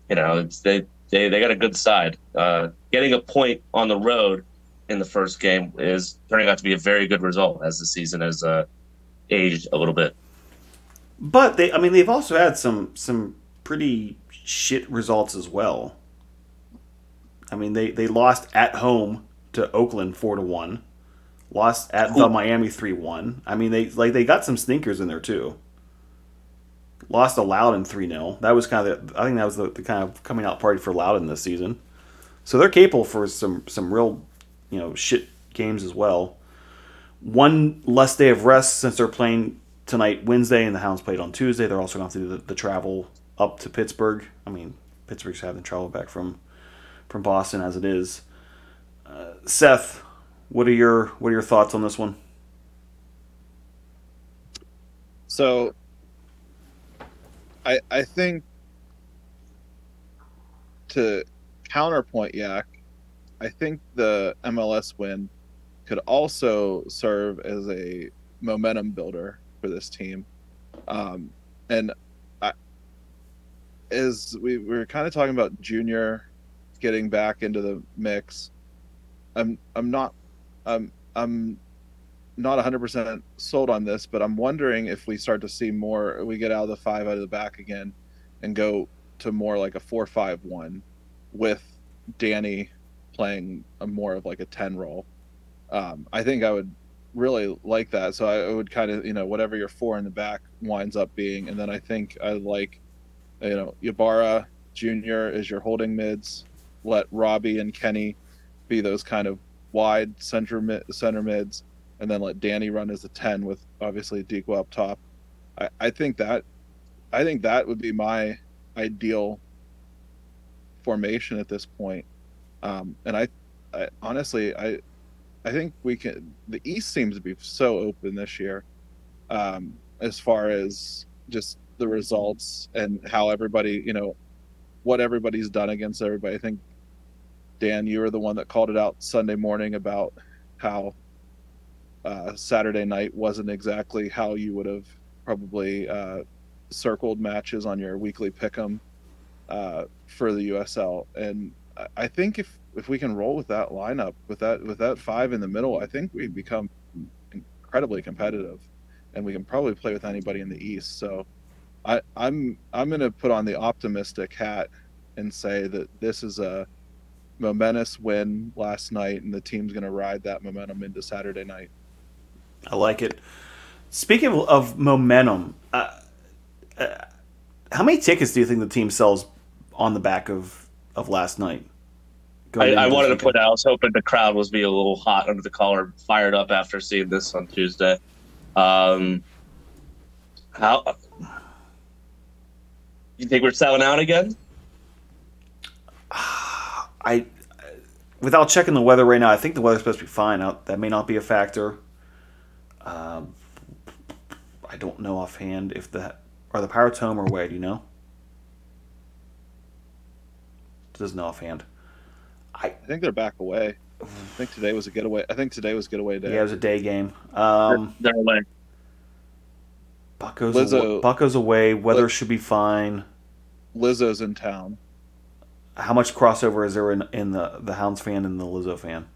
you know, they they they got a good side. Uh, getting a point on the road in the first game is turning out to be a very good result as the season has uh, aged a little bit. But they, I mean, they've also had some some pretty shit results as well. I mean, they they lost at home to Oakland four to one, lost at the Miami three one. I mean, they like they got some stinkers in there too. Lost to Loudoun three 0 That was kind of the, I think that was the, the kind of coming out party for Loudoun this season. So they're capable for some some real, you know, shit games as well. One less day of rest since they're playing tonight, Wednesday, and the Hounds played on Tuesday. They're also going to have to do the, the, travel up to Pittsburgh. I mean, Pittsburgh's having travel back from from Boston as it is. Uh, Seth, what are your what are your thoughts on this one? So, I I think to counterpoint Yak, I think the MLS win could also serve as a momentum builder for this team. Um, and I, as we, we were kind of talking about Junior getting back into the mix, I'm I'm not I'm I'm not 100% sold on this, but I'm wondering if we start to see more, we get out of the five out of the back again and go to more like a four-five-one, with Danny playing a more of like a 10 role. Um, I think I would really like that. So I would kind of, you know, whatever your four in the back winds up being, and then I think I like, you know, Ybarra Jr. is your holding mids. Let Robbie and Kenny be those kind of wide center mid, center mids, and then let Danny run as a ten with obviously Dikwa up top. I, I think that, I think that would be my ideal formation at this point. Um, and I, I honestly, I, I think we can. The East seems to be so open this year, um, as far as just the results and how everybody, you know, what everybody's done against everybody. I think Dan, you were the one that called it out Sunday morning about how uh, Saturday night wasn't exactly how you would have probably uh, circled matches on your weekly pick'em uh, for the USL, and I think if if we can roll with that lineup with that with that five in the middle, I think we become incredibly competitive, and we can probably play with anybody in the East. So, I, I'm I'm going to put on the optimistic hat and say that this is a momentous win last night, and the team's going to ride that momentum into Saturday night. I like it. Speaking of momentum, uh, uh, how many tickets do you think the team sells on the back of, of last night? I, I wanted to put out. I was hoping the crowd was be a little hot under the collar, fired up after seeing this on Tuesday. Um, how you think we're selling out again? I, without checking the weather right now, I think the weather's supposed to be fine. That may not be a factor. Um, I don't know offhand if the are the Pirates home or away. Do you know? Doesn't know offhand. I, I think they're back away. I think today was a getaway. I think today was getaway day. Yeah, it was a day game. Um, they're, they're away. Bucko's, Lizzo, Bucko's away. Weather should be fine. Lizzo's in town. How much crossover is there in, in the, the Hounds fan and the Lizzo fan?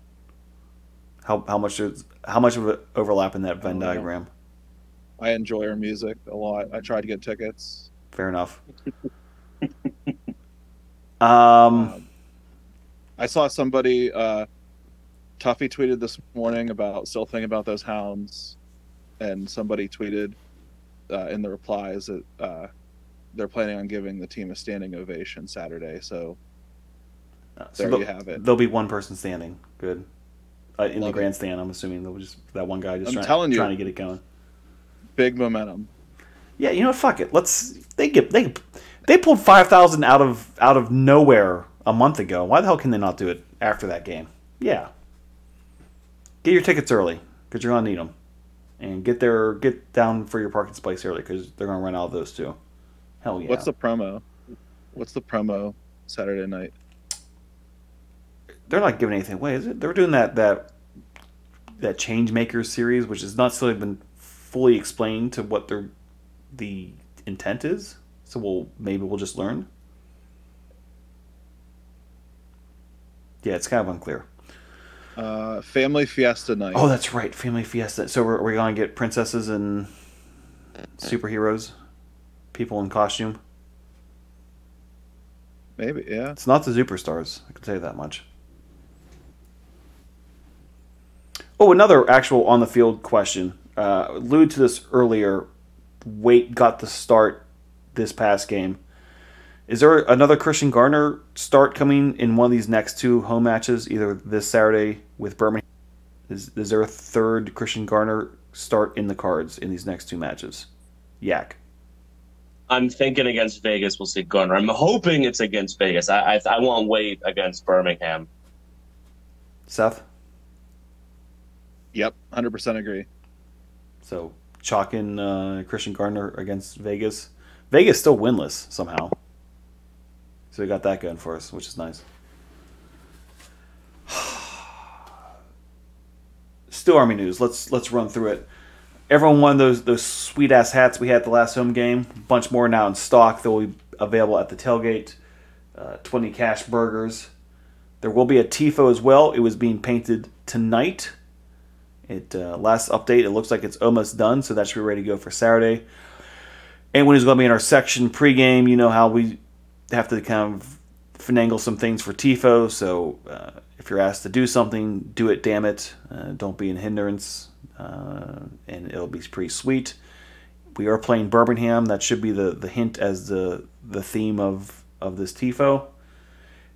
How, how much is how much of an overlap in that Venn diagram? I enjoy her music a lot. I tried to get tickets. Fair enough. um, um I saw somebody uh, Tuffy tweeted this morning about still thinking about those hounds, and somebody tweeted uh, in the replies that uh, they're planning on giving the team a standing ovation Saturday. So, uh, so there you have it. There'll be one person standing. Good. Uh, in Love the grandstand, it. I'm assuming they'll just that one guy just I'm trying, telling you, trying to get it going. Big momentum. Yeah, you know what? Fuck it. Let's. They get they they pulled five thousand out of out of nowhere a month ago. Why the hell can they not do it after that game? Yeah. Get your tickets early because you're gonna need them, and get there, get down for your parking space early because they're gonna run out of those too. Hell yeah. What's the promo? What's the promo Saturday night? They're not giving anything away, is it? They're doing that that that change makers series, which has not still been fully explained to what their the intent is. So we'll maybe we'll just learn. Yeah, it's kind of unclear. Uh, family fiesta night. Oh, that's right, family fiesta. So we're, we're gonna get princesses and superheroes, people in costume. Maybe, yeah. It's not the superstars. I can tell you that much. Oh, another actual on the field question. Uh, alluded to this earlier. Waite got the start this past game. Is there another Christian Garner start coming in one of these next two home matches, either this Saturday with Birmingham? Is, is there a third Christian Garner start in the cards in these next two matches? Yak. I'm thinking against Vegas, we'll see Garner. I'm hoping it's against Vegas. I I, I won't wait against Birmingham. Seth. Yep, hundred percent agree. So chalking uh, Christian Garner against Vegas. Vegas still winless somehow. So we got that going for us, which is nice. Steel Army news. Let's let's run through it. Everyone won those those sweet ass hats we had the last home game. A bunch more now in stock. They'll be available at the tailgate. Uh, Twenty cash burgers. There will be a tifo as well. It was being painted tonight. It uh, last update. It looks like it's almost done, so that should be ready to go for Saturday. And when he's going to be in our section pregame, you know how we have to kind of finagle some things for Tifo. So uh, if you're asked to do something, do it. Damn it! Uh, don't be an hindrance, uh, and it'll be pretty sweet. We are playing Birmingham. That should be the, the hint as the the theme of of this tifo.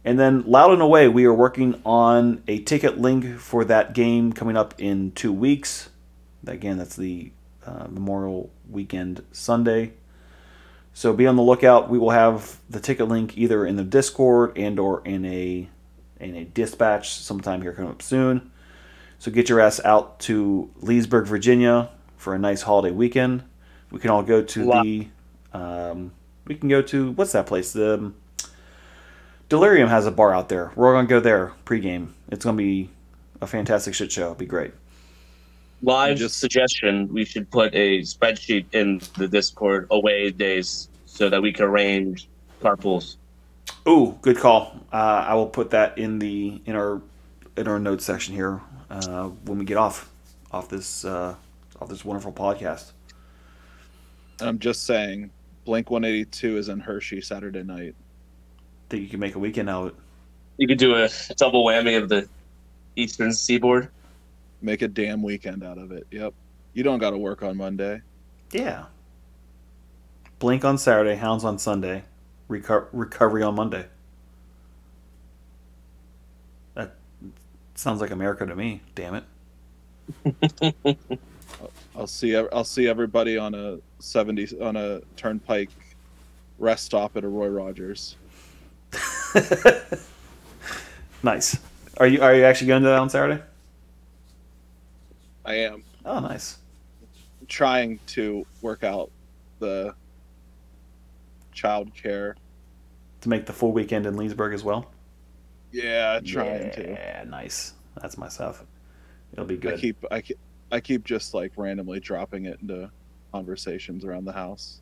And then Loudoun Away, we are working on a ticket link for that game coming up in two weeks. Again, that's the uh, Memorial Weekend Sunday. So be on the lookout. We will have the ticket link either in the Discord and or in a in a dispatch sometime here coming up soon. So get your ass out to Leesburg, Virginia for a nice holiday weekend. We can all go to Wow. the um, we can go to what's that place? The um, Delirium has a bar out there. We're all gonna go there pregame. It's gonna be a fantastic shit show. It'll be great. Live Just- suggestion: We should put a spreadsheet in the Discord away days so that we can arrange carpools. Ooh, good call. Uh, I will put that in the in our in our notes section here uh, when we get off off this uh, off this wonderful podcast. And I'm just saying, Blink 182 is in Hershey Saturday night. Think you can make a weekend out of it. You could do a double whammy of the Eastern Seaboard. Make a damn weekend out of it. Yep. You don't got to work on Monday. Yeah. Blink on Saturday, Hounds on Sunday, reco- recovery on Monday. That sounds like America to me. Damn it. I'll see. I'll see everybody on a 70 on a Turnpike rest stop at a Roy Rogers. nice. Are you are you actually going to that on Saturday? I am Oh, nice. trying to work out the child care. To make the full weekend in Leesburg as well. Yeah, trying to. Yeah, nice. That's my stuff. It'll be good. I keep I keep I keep just like randomly dropping it into conversations around the house.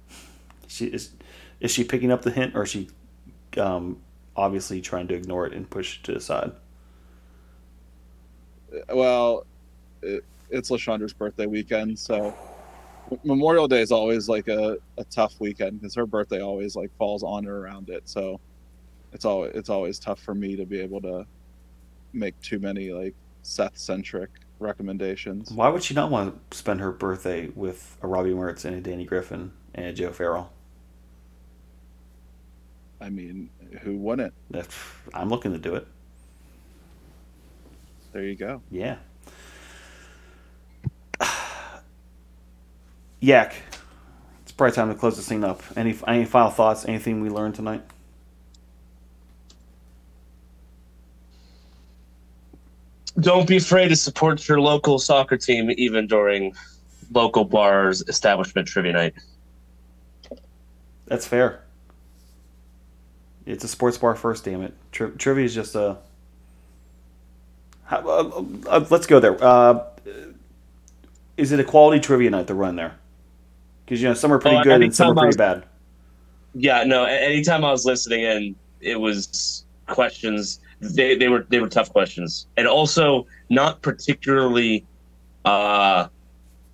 She is is she picking up the hint or is she um, obviously trying to ignore it and push it to the side? Well, it, it's Lashandra's birthday weekend, so Memorial Day is always like a, a tough weekend because her birthday always like falls on or around it. So it's always it's always tough for me to be able to make too many like Seth centric recommendations. Why would she not want to spend her birthday with a Robbie Mertz and a Danny Griffin and a Joe Farrell? I mean, who wouldn't? I'm looking to do it. There you go. Yeah. Yak. It's probably time to close this thing up. Any any final thoughts? Anything we learned tonight? Don't be afraid to support your local soccer team, even during local bars establishment trivia night. That's fair. It's a sports bar first, damn it. Tri- trivia is just a. How, uh, uh, let's go there. Uh, is it a quality trivia night to run there? Because you know some are pretty Oh, good and some are pretty was- bad. Yeah, no. Anytime I was listening in, it was questions. They they were they were tough questions, and also not particularly, uh,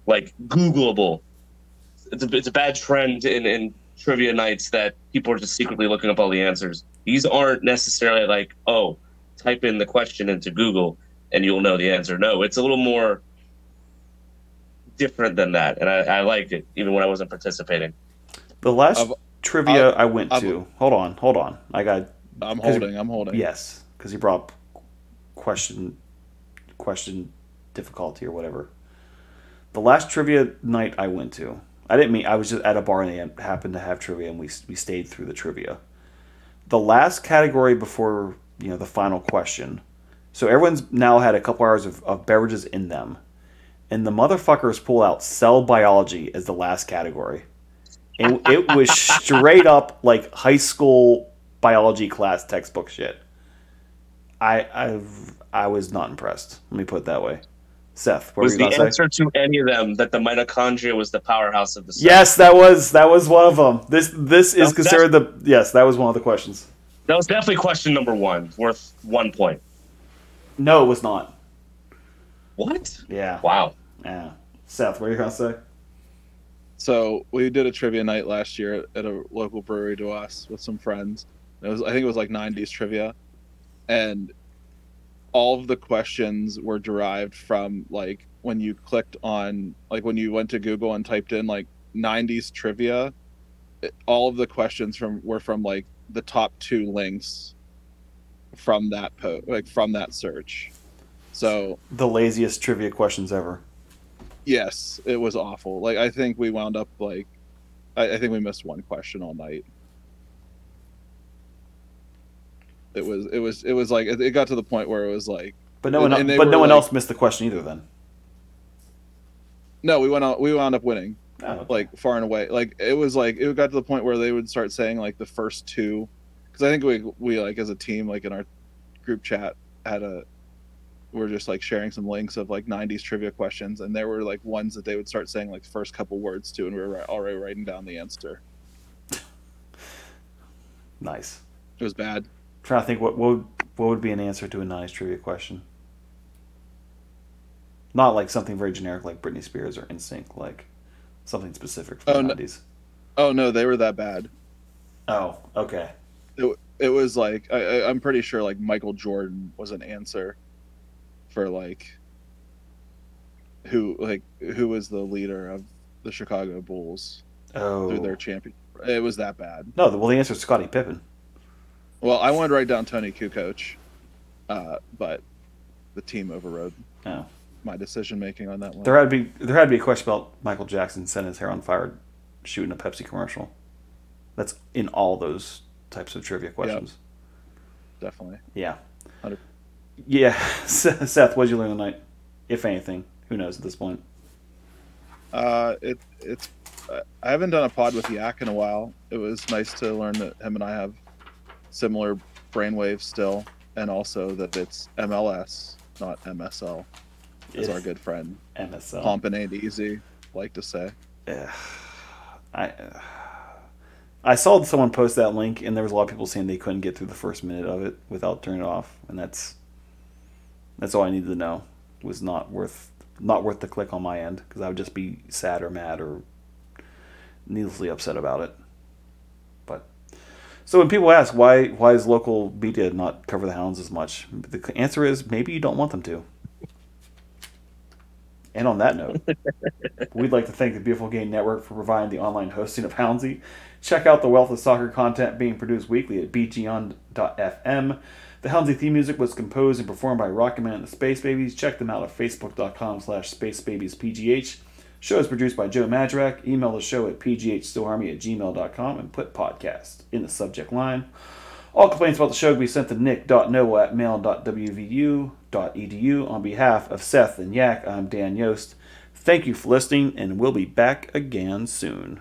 like Googleable. It's a it's a bad trend in in trivia nights that people are just secretly looking up all the answers. These aren't necessarily like oh, type in the question into Google and you'll know the answer. No, it's a little more different than that, and I, I liked it even when I wasn't participating. The last I've- trivia I've- I went I've- to. Hold on, hold on. I got I'm 'Cause- holding. I'm holding. yes because he brought up question question difficulty or whatever. The last trivia night I went to, I didn't mean I was just at a bar and they happened to have trivia and we we stayed through the trivia. The last category before you know the final question, so everyone's now had a couple hours of, of beverages in them, and the motherfuckers pull out cell biology as the last category. And it was straight up like high school biology class textbook shit. I I I was not impressed. Let me put it that way. Seth, what was were the you gonna say? answer to any of them that the mitochondria was the powerhouse of the cell? Yes, that was that was one of them. This this is considered the yes. That was one of the questions. That was definitely question number one, worth one point. No, it was not. What? Yeah, Wow. Yeah. Seth, what are you gonna say? So we did a trivia night last year at, at a local brewery to us with some friends. It was I think it was like '90s trivia, and all of the questions were derived from like when you clicked on like when you went to Google and typed in like 90s trivia it- all of the questions from were from like the top two links from that post, like from that search so The laziest trivia questions ever. Yes it was awful. Like i think we wound up like i, I think we missed one question all night. It was it was it was like it, it got to the point where it was like But no one, And- and but no one like- else missed the question either. Then. no we went out we wound up winning. Oh, like far and away. Like it was like it got to the point where they would start saying like the first two. Because i think we we like as a team like in our group chat had a we're just like sharing some links of like 90s trivia questions and there were like ones that they would start saying like the first couple words to and we were already writing down the answer nice. it was bad trying to think what what would, what would be an answer to a nice trivia question. Not like something very generic like Britney Spears or NSYNC, like something specific for Oh, the no. nineties. oh no they were that bad Oh, okay. it was like I, I, i'm pretty sure like michael jordan was an answer for like who like who was the leader of the chicago bulls Oh, through their champion. It was that bad. no. Well, the answer is Scottie Pippen. Well, I wanted to write down Toni Kukoc, uh, but the team overrode Oh. my decision making on that one. There had to be there had to be a question about Michael Jackson setting his hair on fire shooting a Pepsi commercial. That's in all those types of trivia questions. Definitely. Yeah. Hundred- Yeah. Seth, what did you learn tonight? If anything, who knows at this point? Uh, it it's. Uh, I haven't done a pod with Yak in a while. It was nice to learn that him and I have similar brainwaves still, and also that it's MLS, not MSL, as our good friend MSL. Pompin ain't easy like to say. Ugh. I uh, I saw someone post that link, and there was a lot of people saying they couldn't get through the first minute of it without turning it off, and that's that's all I needed to know. It was not worth not worth the click on my end because I would just be sad or mad or needlessly upset about it. But so when people ask why why is local media not cover the hounds as much, the answer is maybe you don't want them to. And on that note, we'd like to thank the Beautiful Game Network for providing the online hosting of Houndsy. Check out the wealth of soccer content being produced weekly at bgon.fm. The Houndsy theme music was composed and performed by Rocketman and the Space Babies. Check them out at facebook.com slash spacebabiespgh. Show is produced by Joe Madrak. Email the show at pghsteelarmy at gmail.com and put podcast in the subject line. All complaints about the show can be sent to nick.noah at mail.wvu.edu. On behalf of Seth and Yak, I'm Dan Yost. Thank you for listening, and we'll be back again soon.